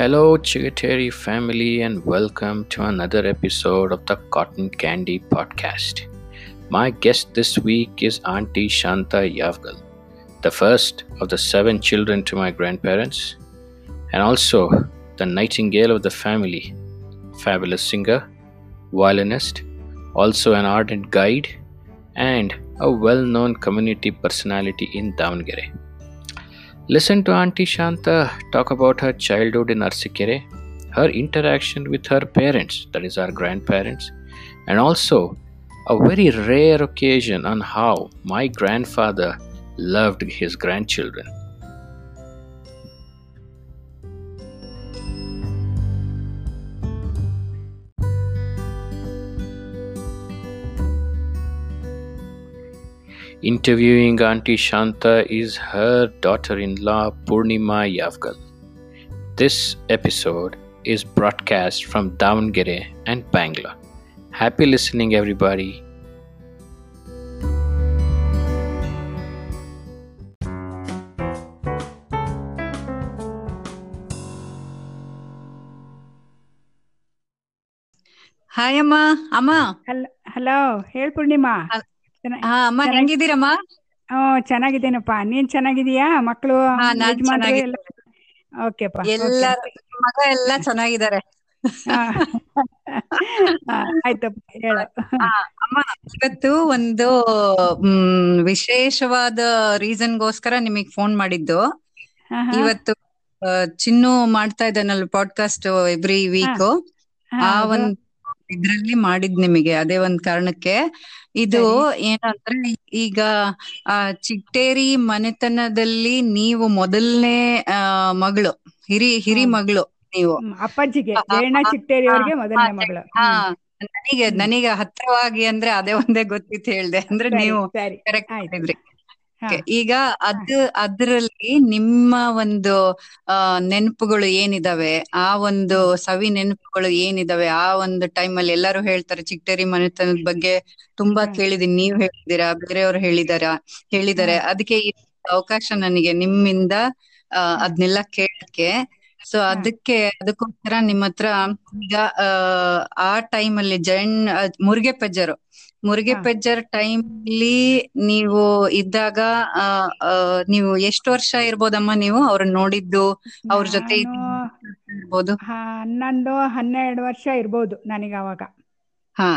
Hello, Chigateri family, and welcome to another episode of the Cotton Candy Podcast. My guest this week is Auntie Shanta Yavgal, the first of the seven children to my grandparents, and also the nightingale of the family, fabulous singer, violinist, also an ardent guide, and a well known community personality in Davangere. Listen to Auntie Shanta talk about her childhood in Arsikere, her interaction with her parents, that is, our grandparents, and also a very rare occasion on how my grandfather loved his grandchildren. Interviewing Auntie Shanta is her daughter in law Purnima Yavgal. This episode is broadcast from Davangere and Bangalore. Happy listening, everybody. Hi ಅಮ್ಮ ಅಮ್ಮ hello hello ಹೇಳ್ ಪೂರ್ಣಿಮಾ ಹಲ್- ಚೆನ್ನ- ಹಾ ಅಮ್ಮ ಚೆನ್ನಾಗಿ- ಹೆಂಗಿದ್ದೀರಮ್ಮ? ಹ್ಮ್ ಚೆನ್ನಾಗಿದ್ದೇನಪ್ಪ. ನೀನ್ ಚೆನ್ನಾಗಿದೀಯಾ ಮಕ್ಕಳು ಓಕೆಪ್ಪ ಎಲ್ಲ ಮಗ ಎಲ್ಲ ಚೆನ್ನಾಗಿದ್ದಾರೆ. ಅಮ್ಮ ಇವತ್ತು ಒಂದು ವಿಶೇಷವಾದ ರೀಸನ್ ಗೋಸ್ಕರ ನಿಮಗ್ ಫೋನ್ ಮಾಡಿದ್ದು. ಇವತ್ತು ಚಿನ್ನು ಮಾಡ್ತಾ ಇದ್ದಾನಲ್ಲ ಪಾಡ್ಕಾಸ್ಟ್ ಎವ್ರಿ ವೀಕ್. ಆ ಒಂದ್ ಇದ್ರಲ್ಲಿ ಮಾಡಿದ್ ನಿಮಗೆ ಅದೇ ಒಂದ್ ಕಾರಣಕ್ಕೆ. ಇದು ಏನಂದ್ರೆ ಈಗ ಆ ಚಿಟ್ಟೇರಿ ಮನೆತನದಲ್ಲಿ ನೀವು ಮೊದಲನೇ ಆ ಮಗಳು ಹಿರಿ ಹಿರಿ ಮಗಳು ನೀವು. ಅಪ್ಪಾಜಿಗೆ ಮಗಳು. ನನಗೆ ನನಗೆ ಹತ್ರವಾಗಿ ಅಂದ್ರೆ ಅದೇ ಒಂದೇ ಗೊತ್ತಿತ್ತು ಹೇಳ್ದೆ. ಅಂದ್ರೆ ನೀವು ಕರೆಕ್ಟ್ ಮಾಡಿದ್ರಿ. ಈಗ ಅದ್ ಅದ್ರಲ್ಲಿ ನಿಮ್ಮ ಒಂದು ಆ ನೆನಪುಗಳು ಏನಿದಾವೆ? ಆ ಒಂದು ಸವಿ ನೆನಪುಗಳು ಏನಿದಾವೆ? ಆ ಒಂದು ಟೈಮ್ ಅಲ್ಲಿ ಎಲ್ಲರೂ ಹೇಳ್ತಾರೆ ಚಿಟ್ಟೇರಿ ಮನೆತನದ ಬಗ್ಗೆ ತುಂಬಾ ಕೇಳಿದೀನಿ ನೀವ್ ಹೇಳಿದೀರಾ ಬೇರೆಯವ್ರು ಹೇಳಿದಾರ ಹೇಳಿದಾರೆ. ಅದಕ್ಕೆ ಈ ಅವಕಾಶ ನನಗೆ ನಿಮ್ಮಿಂದ ಅಹ್ ಅದ್ನೆಲ್ಲ ಕೇಳಕ್ಕೆ. ಸೊ ಅದಕ್ಕೆ ಅದಕ್ಕೋಸ್ಕರ ನಿಮ್ಮತ್ರ ಈಗ ಆ ಟೈಮ್ ಅಲ್ಲಿ ಜೈನ್ ಮುರುಗೆ ಪೆಜ್ಜರು ಮುರುಗೆ ಪೆಜ್ಜರ್ ಟೈಮ್ ಅಲ್ಲಿ ನೀವು ಇದ್ದಾಗ ನೀವು ಎಷ್ಟು ವರ್ಷ ಇರ್ಬೋದಮ್ಮ ನೀವು? ಅವ್ರನ್ನ ನೋಡಿದ್ದು ಅವ್ರ ಜೊತೆ ಇರ್ಬೋದು? ಹನ್ನೊಂದು ಹನ್ನೆರಡು ವರ್ಷ ಇರ್ಬೋದು ನನಗೆ ಅವಾಗ. ಹಾ.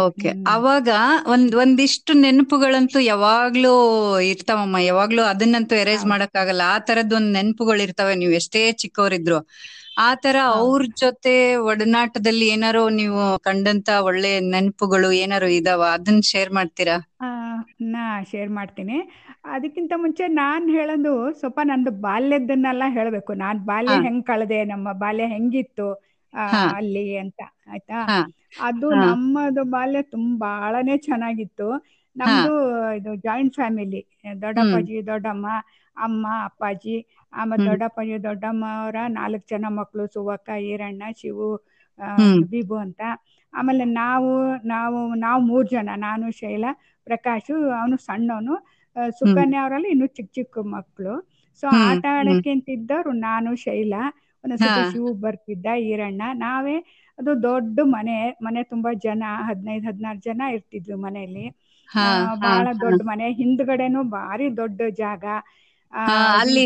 ಓಕೆ. ಅವಾಗ ಒಂದ್ ಒಂದಿಷ್ಟು ನೆನಪುಗಳಂತೂ ಯಾವಾಗ್ಲೂ ಇರ್ತಾವಮ್ಮ ಯಾವಾಗ್ಲೂ ಅದನ್ನಂತೂ ಎರೇಜ್. ಮಾಡಕ್ಕಾಗಲ್ಲ. ಆ ತರದ್ ಒಂದ್ ನೆನಪುಗಳು ಇರ್ತಾವೆ ನೀವು ಎಷ್ಟೇ ಚಿಕ್ಕವರಿದ್ರು. ಆ ತರ ಅವ್ರ ಜೊತೆ ಒಡನಾಟದಲ್ಲಿ ಏನಾರು ನೀವು ಕಂಡಂತ ಒಳ್ಳೆ ನೆನಪುಗಳು ಏನಾರು ಇದಾವ? ಅದನ್ನ ಶೇರ್ ಮಾಡ್ತೀರಾ? ನಾ ಶೇರ್ ಮಾಡ್ತೀನಿ. ಅದಕ್ಕಿಂತ ಮುಂಚೆ ನಾನು ಹೇಳೋದು ಸ್ವಲ್ಪ ನಂದು ಬಾಲ್ಯದನ್ನೆಲ್ಲ ಹೇಳಬೇಕು. ನಾನು ಬಾಲ್ಯ. ಹೆಂಗ್ ಕಳೆದೆ ನಮ್ಮ ಬಾಲ್ಯ ಹೆಂಗಿತ್ತು ಅಲ್ಲಿ ಅಂತ ಆಯ್ತಾ? ಅದು ನಮ್ಮದು ಬಾಲ್ಯ ತುಂಬಾ ಬಹಳನೇ ಚೆನ್ನಾಗಿತ್ತು ನಮ್ದು ಇದು ಜಾಯಿಂಟ್ ಫ್ಯಾಮಿಲಿ ದೊಡ್ಡಪ್ಪಾಜಿ ದೊಡ್ಡಮ್ಮ ಅಮ್ಮ ಅಪ್ಪಾಜಿ ಆಮೇಲೆ ದೊಡ್ಡಪ್ಪ ದೊಡ್ಡಮ್ಮ ಅವರ ನಾಲ್ಕು ಜನ ಮಕ್ಕಳು ಸುವಕ್ಕ ಈರಣ್ಣ ಶಿವು ಬಿಬು ಅಂತ. ಆಮೇಲೆ ನಾವು ನಾವು ನಾವು ಮೂರ್ ಜನ ನಾನು ಶೈಲಾ ಪ್ರಕಾಶ್ ಅವನು ಸಣ್ಣವನು. ಸುಕನ್ಯಾ ಅವರಲ್ಲಿ ಇನ್ನು ಚಿಕ್ಕ ಚಿಕ್ಕ ಮಕ್ಕಳು ಸೊ ಆಟ ಆಡಕ್ಕೆ ನಾನು ಶೈಲಾ. ಒಂದೊಂದ್ಸತಿ. ಶಿವು ಬರ್ತಿದ್ದ ಈರಣ್ಣ. ನಾವೇ ಅದು ದೊಡ್ಡ ಮನೆ ಮನೆ ತುಂಬಾ ಜನ ಹದಿನೈದು ಹದಿನಾರು ಜನ ಇರ್ತಿದ್ವಿ ಮನೆಯಲ್ಲಿ. ಬಹಳ ದೊಡ್ಡ ಮನೆ. ಹಿಂದ್ಗಡೆನು ಭಾರಿ ದೊಡ್ಡ ಜಾಗ. ಅಲ್ಲಿ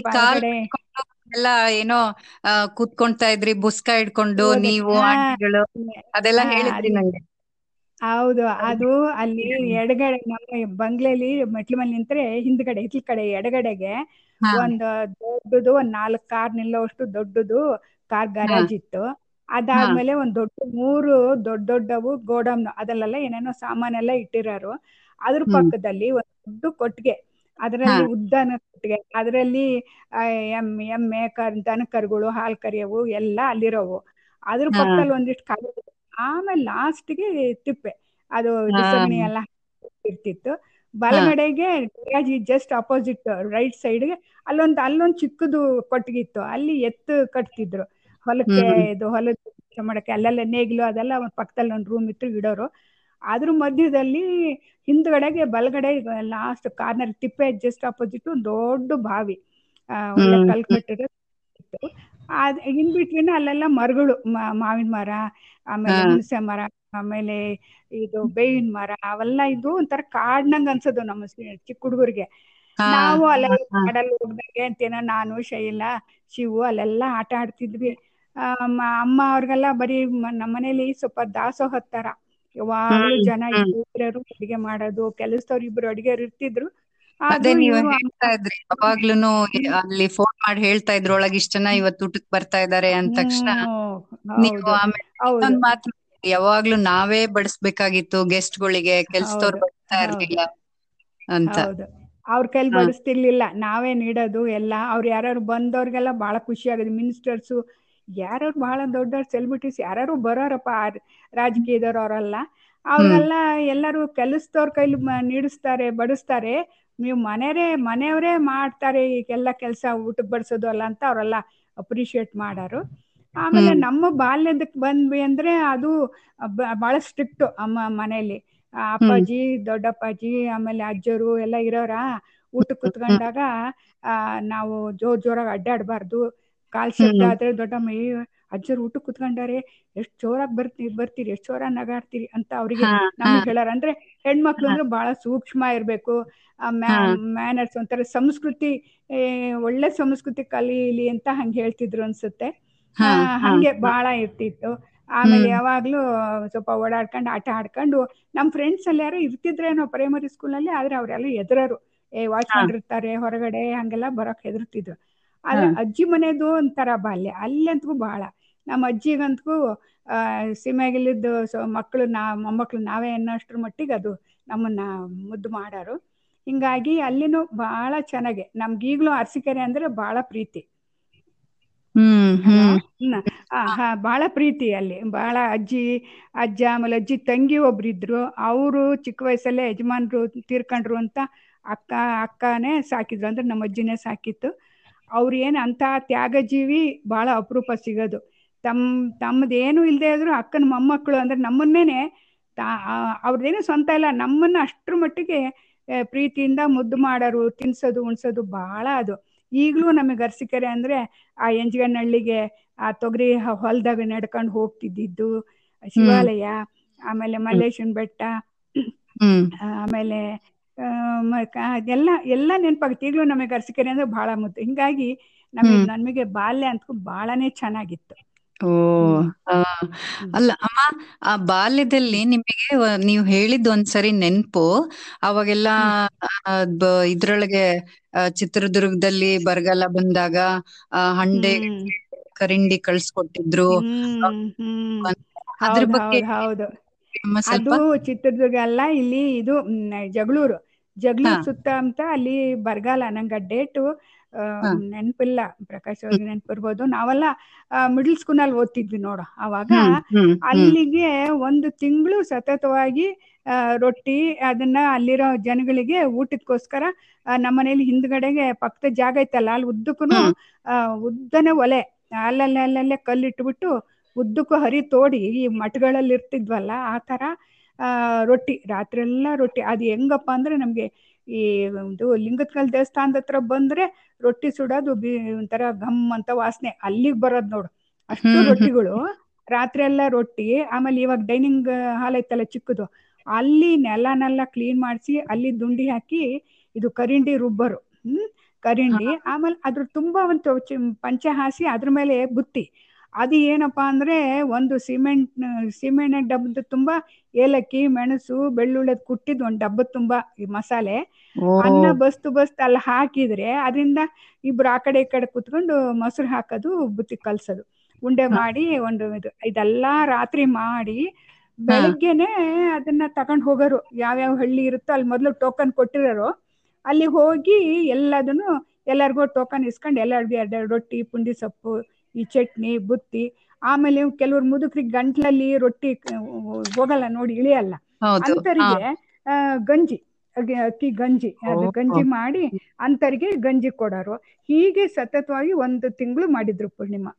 ಎಲ್ಲ ಏನೋ ಕೂತ್ಕೊಂಡ್ತಾ ಕೂತ್ಕೊಂತಾ ಇದ್ರಿ ಬುಸ್ಕ ಹಿಡ್ಕೊಂಡು ನೀವು ಆಂಟಿಗಳು ಅದೆಲ್ಲ ಹೇಳಿದ್ರಿ ನಂಗೆ. ಹೌದು ಅದು ಅಲ್ಲಿ ಎಡಗಡೆ ನಮ್ಮ ಬಂಗ್ಲೆಲಿ ಮೆಟ್ಲು ಮೇಲೆ ನಿಂತ್ರೆ ಹಿಂದ್ಗಡೆ ಹಿತ್ಲ ಕಡೆ ಎಡಗಡೆಗೆ ಒಂದು ದೊಡ್ಡದು ಒಂದ್ ನಾಲ್ಕು ಕಾರ್ ನಿಲ್ಲೋಷ್ಟು ದೊಡ್ಡದು ಕಾರ್ ಗ್ಯಾರೇಜ್ ಇತ್ತು. ಅದಾದ್ಮೇಲೆ ಒಂದ್ ದೊಡ್ಡ ಮೂರು ದೊಡ್ಡ ದೊಡ್ಡವು ಗೋಡೌನ್ ಅದಲ್ಲೆಲ್ಲ ಏನೇನೋ ಸಾಮಾನೆಲ್ಲ ಇಟ್ಟಿರೋರು. ಅದ್ರ. ಪಕ್ಕದಲ್ಲಿ ಒಂದು ದೊಡ್ಡ ಕೊಟ್ಟಿಗೆ. ಅದರಲ್ಲಿ ಉದ್ದನ ಕೊಟ್ಟಿಗೆ ಅದರಲ್ಲಿ ಎಂ ಎಮ್ಮೆ ಕರ್ ದನ ಕರುಗಳು ಹಾಲು ಕರಿಯವು ಎಲ್ಲ ಅಲ್ಲಿರೋವು. ಅದ್ರ. ಪಕ್ಕದಲ್ಲಿ ಒಂದಿಷ್ಟು ಕಾಲ ಆಮೇಲೆ ಲಾಸ್ಟ್ಗೆ ತಿಪ್ಪೆ. ಅದು. ಸಗಣಿ ಎಲ್ಲ ಇರ್ತಿತ್ತು. ಬಲಗಡೆಗೆ ಜಸ್ಟ್ ಅಪೋಸಿಟ್ ರೈಟ್ ಸೈಡ್ಗೆ ಅಲ್ಲೊಂದು ಅಲ್ಲೊಂದು ಚಿಕ್ಕದು ಕೊಟ್ಟಿಗೆ ಇತ್ತು. ಅಲ್ಲಿ ಎತ್ತು ಕಟ್ತಿದ್ರು. ಹೊಲಕ್ಕೆ. ಇದು ಹೊಲದ ಮಾಡಕ್ಕೆ ಅಲ್ಲೆಲ್ಲ ನೇಗಿಲು ಅದೆಲ್ಲ ಒಂದ್ ಪಕ್ಕದಲ್ಲಿ ಒಂದು ರೂಮ್ ಇತ್ತು ಇಡೋರು. ಅದ್ರ ಮಧ್ಯದಲ್ಲಿ ಹಿಂದ್ಗಡೆಗೆ ಬಲಗಡೆ ಲಾಸ್ಟ್ ಕಾರ್ನರ್ ತಿಪ್ಪೆ ಜಸ್ಟ್ ಅಪೋಸಿಟ್ ಒಂದು ದೊಡ್ಡ ಬಾವಿ. ಕಲ್ ಕಟ್ಟಿರೋ ಅದ್ ಇನ್ ಬಿಟ್ವಿನ ಅಲ್ಲೆಲ್ಲ ಮರಗಳು ಮಾವಿನ ಮರ ಆಮೇಲೆ. ಹುಣಸೆ ಮರ ಆಮೇಲೆ ಇದು ಬೇವಿನ ಮರ ಅವೆಲ್ಲ ಇದು ಒಂಥರ ಕಾಡ್ನಂಗ್ ಅನ್ಸೋದು ನಮ್ಮ ಚಿಕ್ಕ ಹುಡುಗರಿಗೆ ನಾವು ಅಲ್ಲೆಲ್ಲ. ಕಾಡಲ್ಲಿ ಹೋಗ್ದಂಗೆ ಅಂತೇನೋ ನಾನು ಶೈಲ ಶಿವು ಅಲ್ಲೆಲ್ಲ ಆಟ ಆಡ್ತಿದ್ವಿ ಅಮ್ಮ ಅವ್ರಿಗೆಲ್ಲ ಬರೀ ನಮ್ಮನೇಲಿ ಸ್ವಲ್ಪ ದಾಸೋಹ ತರ ಯಾವಾಗ್ಲೂ ಜನ ಹ್ಮ್. ಇಬ್ಬರು ಅಡಿಗೆ ಮಾಡೋದು ಕೆಲಸದವ್ರು ಇಬ್ರು ಅಡಿಗೆ ಇರ್ತಿದ್ರು. ಅದೇ ನೀವು ಹೇಳ್ತಾ ಇದ್ರಿ ಯಾವಾಗ್ಲೂನು ಅಲ್ಲಿ ಫೋನ್ ಮಾಡಿ ಹೇಳ್ತಾ ಇದ್ರು ಒಳಗೆ ಇಷ್ಟ ಜನ ಇವತ್ತು ಊಟಕ್ ಬರ್ತಾ ಇದಾರೆ ಅಂದ ತಕ್ಷಣ ನೀವು ಆಮೇಲೆ ಮಾತು ಯಾವಾಗ್ಲೂ ನಾವೇ ಬಡಿಸ್ಬೇಕಾಗಿತ್ತು ಗೆಸ್ಟ್ ಗಳಿಗೆ ಕೆಲ್ಸದವ್ರು ಬರ್ತಾ ಇರ್ಲಿಲ್ಲ ಅಂತ. ಅವ್ರ ಕೈಲಿ. ಬಡಿಸ್ತಿರ್ಲಿಲ್ಲ ನಾವೇ ನೀಡೋದು? ಎಲ್ಲ ಅವ್ರು ಯಾರು ಬಂದವ್ರಿಗೆಲ್ಲ ಬಹಳ ಖುಷಿ ಆಗೋದು. ಮಿನಿಸ್ಟರ್ಸು ಯಾರು ಬಹಳ ದೊಡ್ಡ ಸೆಲೆಬ್ರಿಟೀಸ್ ಯಾರು ಬರೋರಪ್ಪ ಆ ರಾಜಕೀಯದವ್ರು ಅವರೆಲ್ಲ ಅವ್ರೆಲ್ಲ ಎಲ್ಲರೂ ಕೆಲಸದವ್ರ ಕೈಲಿ ನೀಡಿಸ್ತಾರೆ ಬಡಿಸ್ತಾರೆ. ನೀವು ಮನೆಯವರೇ ಮನೆಯವರೇ ಮಾಡ್ತಾರೆ ಈಗೆಲ್ಲ ಕೆಲಸ ಊಟಕ್ಕೆ ಬಡಿಸೋದು ಅಲ್ಲ ಅಂತ ಅವರೆಲ್ಲ ಅಪ್ರಿಶಿಯೇಟ್ ಮಾಡೋರು. ಆಮೇಲೆ. ನಮ್ಮ ಬಾಲ್ಯದಕ್ಕೆ ಬಂದ್ವಿ ಅಂದ್ರೆ ಅದು ಬಹಳ ಸ್ಟ್ರಿಕ್ಟ್ ಅಮ್ಮ ಮನೆಯಲ್ಲಿ ಅಪ್ಪಾಜಿ ದೊಡ್ಡಪ್ಪಾಜಿ ಆಮೇಲೆ ಅಜ್ಜರು ಎಲ್ಲ ಇರೋರ ಊಟ ಕುತ್ಕೊಂಡಾಗ ಆ ನಾವು ಜೋರ್ ಜೋರಾಗಿ ಅಡ್ಡಾಡಬಾರ್ದು. ಕಾಲ್ ಶಬ್ದ. ಆದ್ರೆ ದೊಡ್ಡಮ್ಮ ಏ ಅಜ್ಜರು ಊಟಕ್ಕೆ ಕುತ್ಕೊಂಡಾರೆ ಎಷ್ಟ್ ಜೋರಾಗಿ ಬರ್ತೀರಿ ಬರ್ತೀರಿ ಎಷ್ಟ್ ಜೋರಾಗಿ ನಗಾಡ್ತೀರಿ ಅಂತ ಅವ್ರಿಗೆ ನಮ್ಗೆ ಹೇಳಾರ. ಅಂದ್ರೆ ಹೆಣ್ಮಕ್ಳು ಅಂದ್ರೆ ಬಹಳ ಸೂಕ್ಷ್ಮ ಇರ್ಬೇಕು. ಆ ಮ್ಯಾನರ್ಸ್ ಒಂಥರ ಸಂಸ್ಕೃತಿ ಒಳ್ಳೆ ಸಂಸ್ಕೃತಿ ಕಲೀಲಿ ಅಂತ ಹಂಗೆ ಹೇಳ್ತಿದ್ರು ಅನ್ಸುತ್ತೆ. ಹಂಗೆ. ಬಹಳ ಇರ್ತಿತ್ತು. ಆಮೇಲೆ. ಯಾವಾಗ್ಲೂ ಸ್ವಲ್ಪ ಓಡಾಡ್ಕೊಂಡು ಆಟ ಆಡ್ಕೊಂಡು ನಮ್ ಫ್ರೆಂಡ್ಸ್ ಅಲ್ಲಿ ಯಾರು ಇರ್ತಿದ್ರೇನೋ ಪ್ರೈಮರಿ ಸ್ಕೂಲ್ ಸ್ಕೂಲಲ್ಲಿ ಆದ್ರೆ ಅವರೆಲ್ಲ ಎದುರರು ಏ ವಾಚ್ ಇರ್ತಾರೆ ಹೊರಗಡೆ ಹಂಗೆಲ್ಲ ಬರಕ್ ಹೆದರ್ತಿದ್ರು. ಆದ್ರೆ ಹಾ. ಅಜ್ಜಿ ಮನೆದು ಒಂಥರ ಬಾಲ್ಯ. ಅಲ್ಲಂತೂ ಬಹಳ ನಮ್ಮ ಅಜ್ಜಿಗಂತೂ ಆ ಸೀಮೆಗಿಲಿದ್ದು ಸೊ ಮಕ್ಕಳು ನಾ ಮೊಮ್ಮಕ್ಳು ನಾವೇ ಅನ್ನೋಷ್ಟ್ರ ಮಟ್ಟಿಗೆ ಅದು ನಮ್ಮನ್ನ ಮುದ್ದು ಮಾಡೋರು. ಹಿಂಗಾಗಿ ಅಲ್ಲಿನೂ ಬಹಳ ಚೆನ್ನಾಗೆ. ನಮ್ಗೀಗ್ಲೂ ಅರಸಿಕೆರೆ ಅಂದ್ರೆ ಬಹಳ ಪ್ರೀತಿ. ಬಹಳ ಪ್ರೀತಿ ಅಲ್ಲಿ. ಬಹಳ ಅಜ್ಜಿ ಅಜ್ಜ ಆಮೇಲೆ ಅಜ್ಜಿ ತಂಗಿ ಒಬ್ರಿದ್ರು. ಅವರು ಚಿಕ್ಕ ವಯಸ್ಸಲ್ಲೇ ಯಜಮಾನ್ರು ತೀರ್ಕೊಂಡ್ರು ಅಂತ ಅಕ್ಕ ಅಕ್ಕನೇ ಸಾಕಿದ್ರು. ಅಂದ್ರೆ ನಮ್ಮ ಅಜ್ಜಿನೇ ಸಾಕಿತ್ತು. ಅವ್ರು ಏನು ಅಂತ ತ್ಯಾಗಜೀವಿ ಬಹಳ ಅಪರೂಪ ಸಿಗೋದು. ತಮ್ಮ ತಮ್ಮದೇನು ಇಲ್ಲದೆ ಆದ್ರೂ ಅಕ್ಕನ ಮೊಮ್ಮಕ್ಕಳು ಅಂದ್ರೆ ನಮ್ಮನ್ನೇನೆ ತಾ ಅವ್ರದ್ದೇನು ಸ್ವಂತ ಇಲ್ಲ ನಮ್ಮನ್ನ ಅಷ್ಟ್ರ ಮಟ್ಟಿಗೆ ಪ್ರೀತಿಯಿಂದ ಮುದ್ದು ಮಾಡೋರು ತಿನ್ಸೋದು ಉಣ್ಸೋದು ಬಹಳ ಅದು. ಈಗಲೂ ನಮಗೆ ಗರ್ಸಿಕೆರೆ ಅಂದ್ರೆ ಆ ಎಂಜಗನಹಳ್ಳಿಗೆ ಆ ತೊಗರಿ ಹೊಲದಾಗ ಹೊಲ್ದಾಗ ನಡ್ಕೊಂಡು ಹೋಗ್ತಿದ್ದಿದ್ದು ಶಿವಾಲಯ ಆಮೇಲೆ ಮಲ್ಲೇಶನ್ ಬೆಟ್ಟ ಆಮೇಲೆ ಕ- ಎಲ್ಲ ಎಲ್ಲ ನೆನಪಾಗುತ್ತೆ ಈಗಲೂ ನಮಗೆ ಅರಸಿಕೆರೆ ಅಂದ್ರೆ ಬಹಳ ಮುದ್ದು. ಹಿಂಗಾಗಿ ನಮಗೆ. ನಮಗೆ ಬಾಲ್ಯ ಅಂತೂ ಬಹಳನೇ ಚೆನ್ನಾಗಿತ್ತು. ಓ ಅಲ್ಲ ಅಮ್ಮ ಆ ಬಾಲ್ಯದಲ್ಲಿ ನಿಮಗೆ ನೀವು ಹೇಳಿದ್ ಒಂದ್ಸರಿ ನೆನ್ಪು. ಅವಾಗೆಲ್ಲ ಇದ್ರೊಳಗೆ ಚಿತ್ರದುರ್ಗದಲ್ಲಿ ಬರಗಾಲ ಬಂದಾಗ ಆ ಹಂಡೆ ಕರಿಂಡಿ ಕಳ್ಸ್ಕೊಟ್ಟಿದ್ರು. ಅದ್ರ ಬಗ್ಗೆ ಅದು ಚಿತ್ರದುರ್ಗ ಅಲ್ಲ ಇಲ್ಲಿ ಇದು ಜಗಳೂರು. ಜಗಳೂರು ಸುತ್ತ ಅಂತ ಅಲ್ಲಿ ಬರಗಾಲ ನಂಗೆ ಆ ಡೇಟು. ನೆನಪಿಲ್ಲ. ಪ್ರಕಾಶ್ ಅವ್ರಿಗೆ ನೆನಪಿರ್ಬೋದು. ನಾವೆಲ್ಲ ಮಿಡ್ಲ್ ಸ್ಕೂಲ್ ಓದ್ತಿದ್ವಿ ನೋಡು. ಅವಾಗ ಅಲ್ಲಿಗೆ ಒಂದು ತಿಂಗಳು ಸತತವಾಗಿ ಆ, ರೊಟ್ಟಿ ಅದನ್ನ ಅಲ್ಲಿರೋ ಜನಗಳಿಗೆ ಊಟಕ್ಕೋಸ್ಕರ ನಮ್ಮನೇಲಿ ಹಿಂದ್ಗಡೆಗೆ ಪಕ್ಕದ ಜಾಗ ಐತಲ್ಲ ಅಲ್ಲಿ ಉದ್ದಕ್ಕೂ. ಉದ್ದನೆ ಒಲೆ. ಅಲ್ಲಲ್ಲೇ ಅಲ್ಲಲ್ಲೇ ಕಲ್ಲಿಟ್ಬಿಟ್ಟು ಉದ್ದಕ್ಕೂ ಹರಿ ತೋಡಿ ಈ ಮಠಗಳಲ್ಲಿ ಇರ್ತಿದ್ವಲ್ಲ ಆ ಆ, ರೊಟ್ಟಿ ರಾತ್ರಿ ಎಲ್ಲ ರೊಟ್ಟಿ. ಅದು ಹೆಂಗಪ್ಪ ಅಂದ್ರೆ ನಮಗೆ ಈ ಇದು ಲಿಂಗತ್ಕಲ್ ದೇವಸ್ಥಾನದ ಹತ್ರ ಬಂದ್ರೆ ರೊಟ್ಟಿ ಸುಡೋದು ಬಿ ಒಂಥರ ಘಮ್ ಅಂತ ವಾಸನೆ. ಅಲ್ಲಿಗೆ ಬರೋದು ನೋಡು. ಅಷ್ಟು. ರೊಟ್ಟಿಗಳು. ರಾತ್ರಿ ಎಲ್ಲ ರೊಟ್ಟಿ. ಆಮೇಲೆ ಇವಾಗ ಡೈನಿಂಗ್ ಹಾಲ್ ಐತಲ್ಲ ಚಿಕ್ಕದು. ಅಲ್ಲಿ ನೆಲನೆಲ್ಲ ಕ್ಲೀನ್ ಮಾಡಿಸಿ ಅಲ್ಲಿ ದುಂಡಿ ಹಾಕಿ ಇದು ಕರಿಂಡಿ ರುಬ್ಬರು. ಹ್ಮ್? ಕರಿಂಡಿ. ಆಮೇಲೆ ಅದ್ರ ತುಂಬಾ ಒಂದು ಪಂಚೆ ಹಾಸಿ ಅದ್ರ ಮೇಲೆ ಬುತ್ತಿ. ಅದು ಏನಪ್ಪಾ ಅಂದ್ರೆ ಒಂದು ಸಿಮೆಂಟ್ ಸಿಮೆಂಟ್ ಡಬ್ಬದ ತುಂಬಾ ಏಲಕ್ಕಿ ಮೆಣಸು ಬೆಳ್ಳುಳ್ಳಿ ಕುಟ್ಟಿದ್ ಒಂದು ಡಬ್ಬದ ತುಂಬಾ ಈ ಮಸಾಲೆ. ಅನ್ನ ಬಸ್ತು ಬಸ್ತು ಅಲ್ಲಿ ಹಾಕಿದ್ರೆ ಅದರಿಂದ ಇಬ್ರು ಆ ಕಡೆ ಈ ಕಡೆ ಕುತ್ಕೊಂಡು ಮೊಸರು ಹಾಕೋದು ಬುತ್ತಿ ಕಲ್ಸೋದು. ಉಂಡೆ ಮಾಡಿ ಒಂದು ಇದು ಇದೆಲ್ಲಾ ರಾತ್ರಿ ಮಾಡಿ ಬೆಳಿಗ್ಗೆನೆ ಅದನ್ನ ತಗೊಂಡ್ ಹೋಗೋರು. ಯಾವ್ಯಾವ ಹಳ್ಳಿ ಇರುತ್ತೋ ಅಲ್ಲಿ ಮೊದಲು ಟೋಕನ್ ಕೊಟ್ಟಿರೋರು. ಅಲ್ಲಿ ಹೋಗಿ ಎಲ್ಲದನ್ನು ಎಲ್ಲರಿಗೂ ಟೋಕನ್ ಇಸ್ಕೊಂಡು ಎಲ್ಲರಿಗೂ ಎರಡೆರಡು ರೊಟ್ಟಿ ಪುಂಡಿ ಸೊಪ್ಪು ಈ ಚಟ್ನಿ ಬುತ್ತಿ ಆಮೇಲೆ ಕೆಲವರು ಮುದುಕ್ರಿ ಗಂಟ್ಲಲ್ಲಿ ರೊಟ್ಟಿ ಹೋಗಲ್ಲ ನೋಡಿ ಇಳಿಯಲ್ಲ. ಅಂತರಿಗೆ ಗಂಜಿ ಅಕ್ಕಿ ಗಂಜಿ ಅದು ಗಂಜಿ ಮಾಡಿ ಅಂತರಿಗೆ ಗಂಜಿ ಕೊಡೋರು. ಹೀಗೆ ಸತತವಾಗಿ ಒಂದು ತಿಂಗಳು ಮಾಡಿದ್ರು ಪೂರ್ಣಿಮಾ.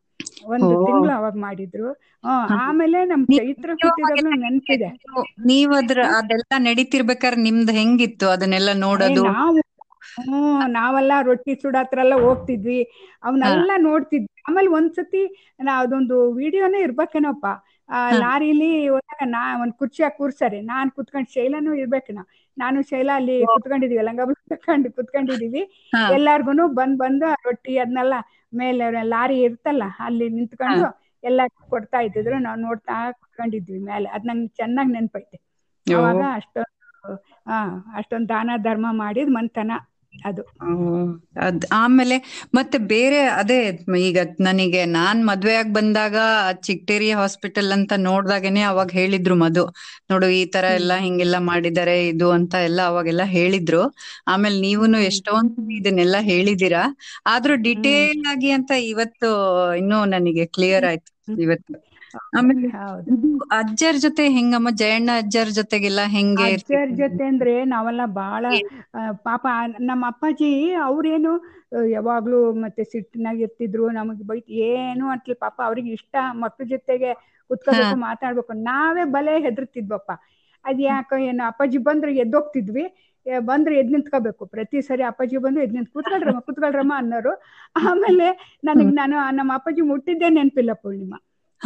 ಒಂದು. ತಿಂಗಳು ಅವಾಗ ಮಾಡಿದ್ರು. ಆಮೇಲೆ ನಮ್ ಚೈತ್ರ ನೆನಪಿದೆ. ನೀವ್ ಅದ್ರ ಅದೆಲ್ಲ ನಡೀತಿರ್ಬೇಕಾದ್ರೆ ನಿಮ್ದು ಹೆಂಗಿತ್ತು ಅದನ್ನೆಲ್ಲ ನೋಡೋದು? ನಾವು ಹ್ಮ್ ನಾವೆಲ್ಲ ರೊಟ್ಟಿ ಸುಡ ಹತ್ರ ಎಲ್ಲ ಹೋಗ್ತಿದ್ವಿ. ಅವನ್ನೆಲ್ಲ ನೋಡ್ತಿದ್ವಿ. ಆಮೇಲೆ ಒಂದ್ಸತಿ ನಾ ಅದೊಂದು ವಿಡಿಯೋನೇ ಇರ್ಬೇಕೇನೋಪ್ಪ. ಆ ಲಾರಿಲಿ ಹೋದಾಗ ನಾ ಒಂದ್ ಕುರ್ಚಿಯಾಗ ಕೂರ್ಸರಿ. ನಾನ್ ಕುತ್ಕೊಂಡ್ ಶೈಲಾನು ಇರ್ಬೇಕೇನೋ ನಾನು ಶೈಲಾ ಅಲ್ಲಿ ಕುತ್ಕೊಂಡಿದೀವಿ. ಲಂಗ ಕುತ್ಕೊಂಡು ಕುತ್ಕೊಂಡಿದೀವಿ. ಎಲ್ಲಾರ್ಗುನು ಬಂದ್ ಬಂದು ರೊಟ್ಟಿ ಅದನ್ನೆಲ್ಲ ಮೇಲೆ ಲಾರಿ ಇರ್ತಲ್ಲ ಅಲ್ಲಿ ನಿಂತ್ಕೊಂಡು ಎಲ್ಲ ಕೊಡ್ತಾ ಇದ್ದಿದ್ರು. ನಾವ್ ನೋಡ್ತಾ ಕುತ್ಕೊಂಡಿದ್ವಿ ಮೇಲೆ. ಅದ್ ನಂಗೆ ಚೆನ್ನಾಗಿ ನೆನ್ಪೈತೆ. ಅವಾಗ ಅಷ್ಟೊಂದು ಹಾ ಅಷ್ಟೊಂದು ದಾನ ಧರ್ಮ ಮಾಡಿದ್ ಮನ್ತನ ಅದು. ಅದ್ ಆಮೇಲೆ ಮತ್ತೆ ಬೇರೆ ಅದೇ ಈಗ ನನಗೆ ನಾನ್ ಮದ್ವೆ ಆಗಿ ಬಂದಾಗ ಚಿಕ್ಟೇರಿ ಹಾಸ್ಪಿಟಲ್ ಅಂತ ನೋಡ್ದಾಗೇನೆ ಅವಾಗ ಹೇಳಿದ್ರು ಮಧು. ನೋಡು ಈ ತರ ಎಲ್ಲ ಹಿಂಗೆಲ್ಲ ಮಾಡಿದ್ದಾರೆ ಇದು ಅಂತ ಎಲ್ಲ ಅವಾಗೆಲ್ಲ ಹೇಳಿದ್ರು. ಆಮೇಲೆ ನೀವುನು ಎಷ್ಟೊಂದ್ ಎಷ್ಟೊಂದು ಇದನ್ನೆಲ್ಲ ಹೇಳಿದೀರಾ ಆದ್ರೂ ಡಿಟೇಲ್ ಆಗಿ ಅಂತ ಇವತ್ತು ಇನ್ನು ನನಗೆ ಕ್ಲಿಯರ್ ಆಯ್ತು ಇವತ್ತು. ಆಮೇಲೆ ಅಜ್ಜರ್ ಜೊತೆ ಹೆಂಗಮ್ಮ ಜಯಣ್ಣ ಅಜ್ಜರ್ ಜೊತೆಗೆಲ್ಲ ಹೆಂಗೆ ಅಜ್ಜರ್ ಜೊತೆ ಅಂದ್ರೆ ನಾವೆಲ್ಲ ಬಹಳ ಪಾಪ ನಮ್ಮ ಅಪ್ಪಾಜಿ ಅವ್ರೇನು ಯಾವಾಗ್ಲೂ ಮತ್ತೆ ಸಿಟ್ಟಿನಾಗ ಇರ್ತಿದ್ರು ನಮಗೆ ಬೈತ್ ಏನು ಅಂತಲಿ ಪಾಪ ಅವ್ರಿಗೆ ಇಷ್ಟ ಮಕ್ಳ ಜೊತೆಗೆ ಕುತ್ಕೋಬೇಕು ಮಾತಾಡ್ಬೇಕು. ನಾವೇ ಬಲೆ ಹೆದರ್ತಿದ್ವಪ್ಪ. ಅದ್ ಯಾಕೋ ಏನು ಅಪ್ಪಾಜಿ ಬಂದ್ರೆ ಎದ್ದೋಗ್ತಿದ್ವಿ. ಬಂದ್ರೆ ಎದ್ ನಿಂತ್ಕೋಬೇಕು. ಪ್ರತಿ ಸರಿ ಅಪ್ಪಾಜಿ ಬಂದು ಎದ್ ನಿಂತ್ ಕೂತ್ಕೊಳ್ರಮ್ಮ ಕೂತ್ಕೊಳ್ರಮ್ಮ ಅನ್ನೋರು. ಆಮೇಲೆ ನನಗ್ ನಾನು ನಮ್ಮ ಅಪ್ಪಾಜಿ ಮುಟ್ಟಿದ್ದೆ ನೆನ್ಪಿಲ್ಲ ಪೂರ್ಣಿಮಾ.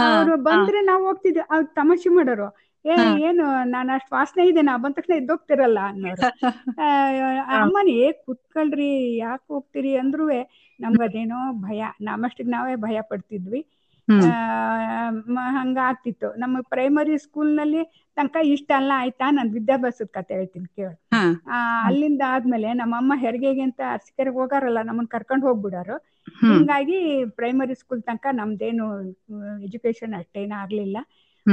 ಅವ್ರು ಬಂದ್ರೆ ನಾವ್ ಹೋಗ್ತಿದ್ವಿ. ಅವ್ರು ತಮಾಷೆ ಮಾಡೋರು. ಏ ಏನು ನಾನು ಅಷ್ಟ್ ವಾಸನೆ ಇದೆ ನಾ ಬಂದ ತಕ್ಷಣ ಎದ್ದೋಗ್ತಿರಲ್ಲ ಅನ್ನೋರು. ಆ, ಏ ಕುತ್ಕೊಳ್ರಿ ಯಾಕೆ ಹೋಗ್ತೀರಿ ಅಂದ್ರೂ ನಮ್ಗದೇನೋ ಭಯ. ನಮ್ಮಷ್ಟಿಗೆ ನಾವೇ ಭಯ ಪಡ್ತಿದ್ವಿ. ಹಂಗ ಆಗ್ತಿತ್ತು ನಮ್ಮ ಪ್ರೈಮರಿ ಸ್ಕೂಲ್ನಲ್ಲಿ ತನಕ ಇಷ್ಟ ಅಲ್ಲ ಆಯ್ತಾ? ನಾನು ವಿದ್ಯಾಭ್ಯಾಸದ ಕತೆ ಹೇಳ್ತೀನಿ ಕೇಳು. ಆ, ಅಲ್ಲಿಂದ ಆದ್ಮೇಲೆ ನಮ್ಮಮ್ಮ ಹೆರಿಗೆಗೆ ಅಂತ ಅರ್ಸಿಕೆರೆಗೆ ಹೋಗಾರಲ್ಲ ನಮ್ಮನ್ನ ಕರ್ಕೊಂಡು ಹೋಗ್ಬಿಡೋರು. ಹಿಂಗಾಗಿ ಪ್ರೈಮರಿ ಸ್ಕೂಲ್ ತನಕ ನಮ್ದೇನು ಎಜುಕೇಶನ್ ಅಷ್ಟೇನು ಆಗ್ಲಿಲ್ಲ.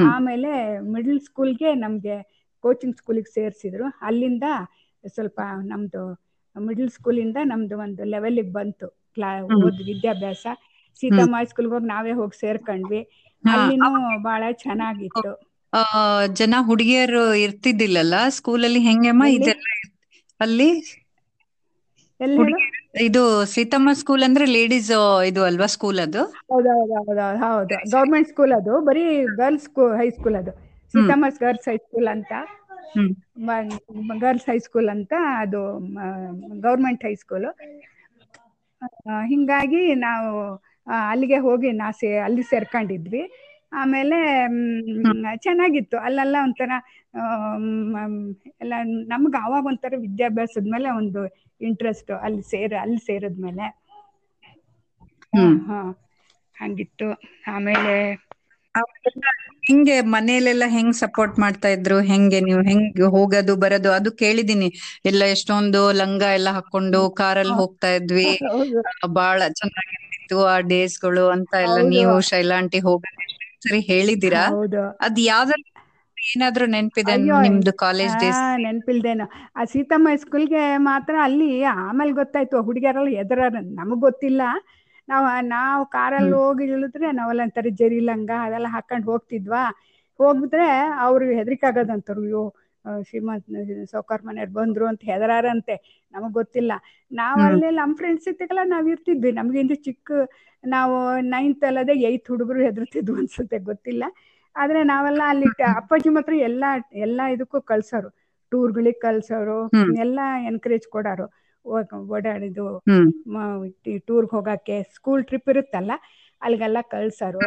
ಆಮೇಲೆ ಮಿಡಲ್ ಸ್ಕೂಲ್ಗೆ ನಮ್ಗೆ ಕೋಚಿಂಗ್ ಸ್ಕೂಲಿಗೆ ಸೇರಿಸಿದ್ರು. ಅಲ್ಲಿಂದ ಸ್ವಲ್ಪ ನಮ್ದು ಮಿಡ್ಲ್ ಸ್ಕೂಲಿಂದ ನಮ್ದು ಒಂದು ಲೆವೆಲ್ಗೆ ಬಂತು ಕ್ಲಾ. ವಿದ್ಯಾಭ್ಯಾಸ. ಸೀತಮ್ಮ ಸ್ಕೂಲ್ ಹೋಗಿ ನಾವೇ ಹೋಗಿ ಸೇರ್ಕೊಂಡ್ವಿ. ಅಲ್ಲಿನು ಬಹಳ ಚೆನ್ನಾಗಿತ್ತು. ಜನ ಹುಡುಗಿಯರು ಇರ್ತಿದ್ದಿಲ್ಲಲ್ಲ ಸ್ಕೂಲ್ ಅಲ್ಲಿ ಎಲ್ಲಿ? ಇದೆಲ್ಲ ಅಲ್ಲಿ? ಇದು ಸೀತಮ್ಮ ಸ್ಕೂಲ್ ಅಂದ್ರೆ ಲೇಡೀಸ್ ಇದು ಅಲ್ವಾ ಸ್ಕೂಲ್ ಅದು? ಹೌದು ಹೌದು. ಗೌರ್ಮೆಂಟ್ ಸ್ಕೂಲ್ ಅದು ಬರೀ ಗರ್ಲ್ಸ್ ಹೈಸ್ಕೂಲ್ ಅದು. ಸೀತಮ್ಮ ಗರ್ಲ್ಸ್ ಹೈಸ್ಕೂಲ್ ಅಂತ. ಗರ್ಲ್ಸ್ ಹೈಸ್ಕೂಲ್ ಅಂತ ಅದು ಗವರ್ಮೆಂಟ್ ಹೈಸ್ಕೂಲ್ ಹಿಂಗಾಗಿ ನಾವು ಅಲ್ಲಿಗೆ ಹೋಗಿ ನಾ ಸೇ ಅಲ್ಲಿ ಸೇರ್ಕೊಂಡಿದ್ವಿ. ಆಮೇಲೆ ಚೆನ್ನಾಗಿತ್ತು. ಅಲ್ಲೆಲ್ಲ ಒಂಥರ ಎಲ್ಲ ನಮ್ಗೆ ಅವಾಗ ಒಂಥರ ವಿದ್ಯಾಭ್ಯಾಸದ ಮೇಲೆ ಒಂದು ಇಂಟ್ರೆಸ್ಟ್ ಅಲ್ಲಿ ಸೇರ ಅಲ್ಲಿ ಸೇರಿದ್ಮೇಲೆ ಹ್ಮ್. ಹಾ ಹಂಗಿತ್ತು. ಆಮೇಲೆ ಹೆಂಗೆ ಮನೇಲೆಲ್ಲ ಹೆಂಗ್ ಸಪೋರ್ಟ್ ಮಾಡ್ತಾ ಇದ್ರು? ಹೆಂಗೆ ನೀವು ಹೆಂಗ್ ಹೋಗೋದು ಬರೋದು? ಅದು ಕೇಳಿದೀನಿ. ಎಲ್ಲ ಎಷ್ಟೊಂದು ಲಂಗ ಎಲ್ಲ ಹಾಕೊಂಡು ಕಾರಲ್ಲಿ ಹೋಗ್ತಾ ಇದ್ವಿ. ಬಹಳ ಆ, ಬಾಳ ಆ ಆ ಡೇಸ್ಗಳು ಅಂತ ಎಲ್ಲ ನೀವು ಶೈಲಾಂಟಿ ಹೋಗೋದು ಸರಿ ಹೇಳಿದ್ದೀರಾ? ಅದ್ ಯಾವ್ದಾದ್ರು ಏನಾದ್ರೂ ನೆನ್ಪಿದೆ ನಿಮ್ದು ಕಾಲೇಜ್ ಡೇಸ್ ನೆನ್ಪಿಲ್ದೇನೋ. ಆ ಸೀತಮ್ಮ ಸ್ಕೂಲ್ಗೆ ಮಾತ್ರ ಅಲ್ಲಿ ಆಮೇಲೆ ಗೊತ್ತಾಯ್ತು ಹುಡುಗಿಯರೆಲ್ಲ ಎದುರ ನಮಗ್ ಗೊತ್ತಿಲ್ಲ. ನಾವ್ ನಾವು ಕಾರಲ್ಲಿ ಹೋಗಿ ಇಳಿದ್ರೆ ನಾವೆಲ್ಲ ಅಂತಾರೆ ಜರಿ ಲಂಗ ಅದೆಲ್ಲ ಹಾಕೊಂಡು ಹೋಗ್ತಿದ್ವಾ? ಹೋಗಿದ್ರೆ ಅವ್ರಿಗೆ ಹೆದರಿಕೆ ಆಗೋದಂತಾರು ಅಯ್ಯೋ ಶ್ರೀಮಂತ್ ಸೌಕರ್ ಮನೆಯವ್ರು ಬಂದ್ರು ಅಂತ ಹೆದರಾರಂತೆ. ನಮಗ್ ಗೊತ್ತಿಲ್ಲ. ನಾವ್. ಅಲ್ಲಿ ನಮ್ ಫ್ರೆಂಡ್ಸ್ ಜೊತೆಗೆಲ್ಲ ನಾವ್ ಇರ್ತಿದ್ವಿ. ನಮ್ಗಿಂತ ಚಿಕ್ಕ ನಾವು ನೈನ್ತ್ ಅಲ್ಲದೆ ಏತ್ ಹುಡುಗರು ಹೆದರ್ತಿದ್ವು ಅನ್ಸುತ್ತೆ ಗೊತ್ತಿಲ್ಲ. ಆದ್ರೆ ನಾವೆಲ್ಲ ಅಲ್ಲಿ ಅಪ್ಪಾಜಿ ಮಾತ್ರ ಎಲ್ಲಾ ಎಲ್ಲಾ ಇದಕ್ಕೂ ಕಳ್ಸೋರು. ಟೂರ್ಗಳಿಗೆ ಕಳ್ಸೋರು. ಎಲ್ಲಾ ಎನ್ಕರೇಜ್ ಕೊಡೋರು. ಓಡಾಡಿದ್ದು ಟೂರ್ಗೆ ಹೋಗಕ್ಕೆ ಸ್ಕೂಲ್ ಟ್ರಿಪ್ ಇರುತ್ತಲ್ಲ ಅಲ್ಲಿಗೆಲ್ಲ ಕಳ್ಸೋರು.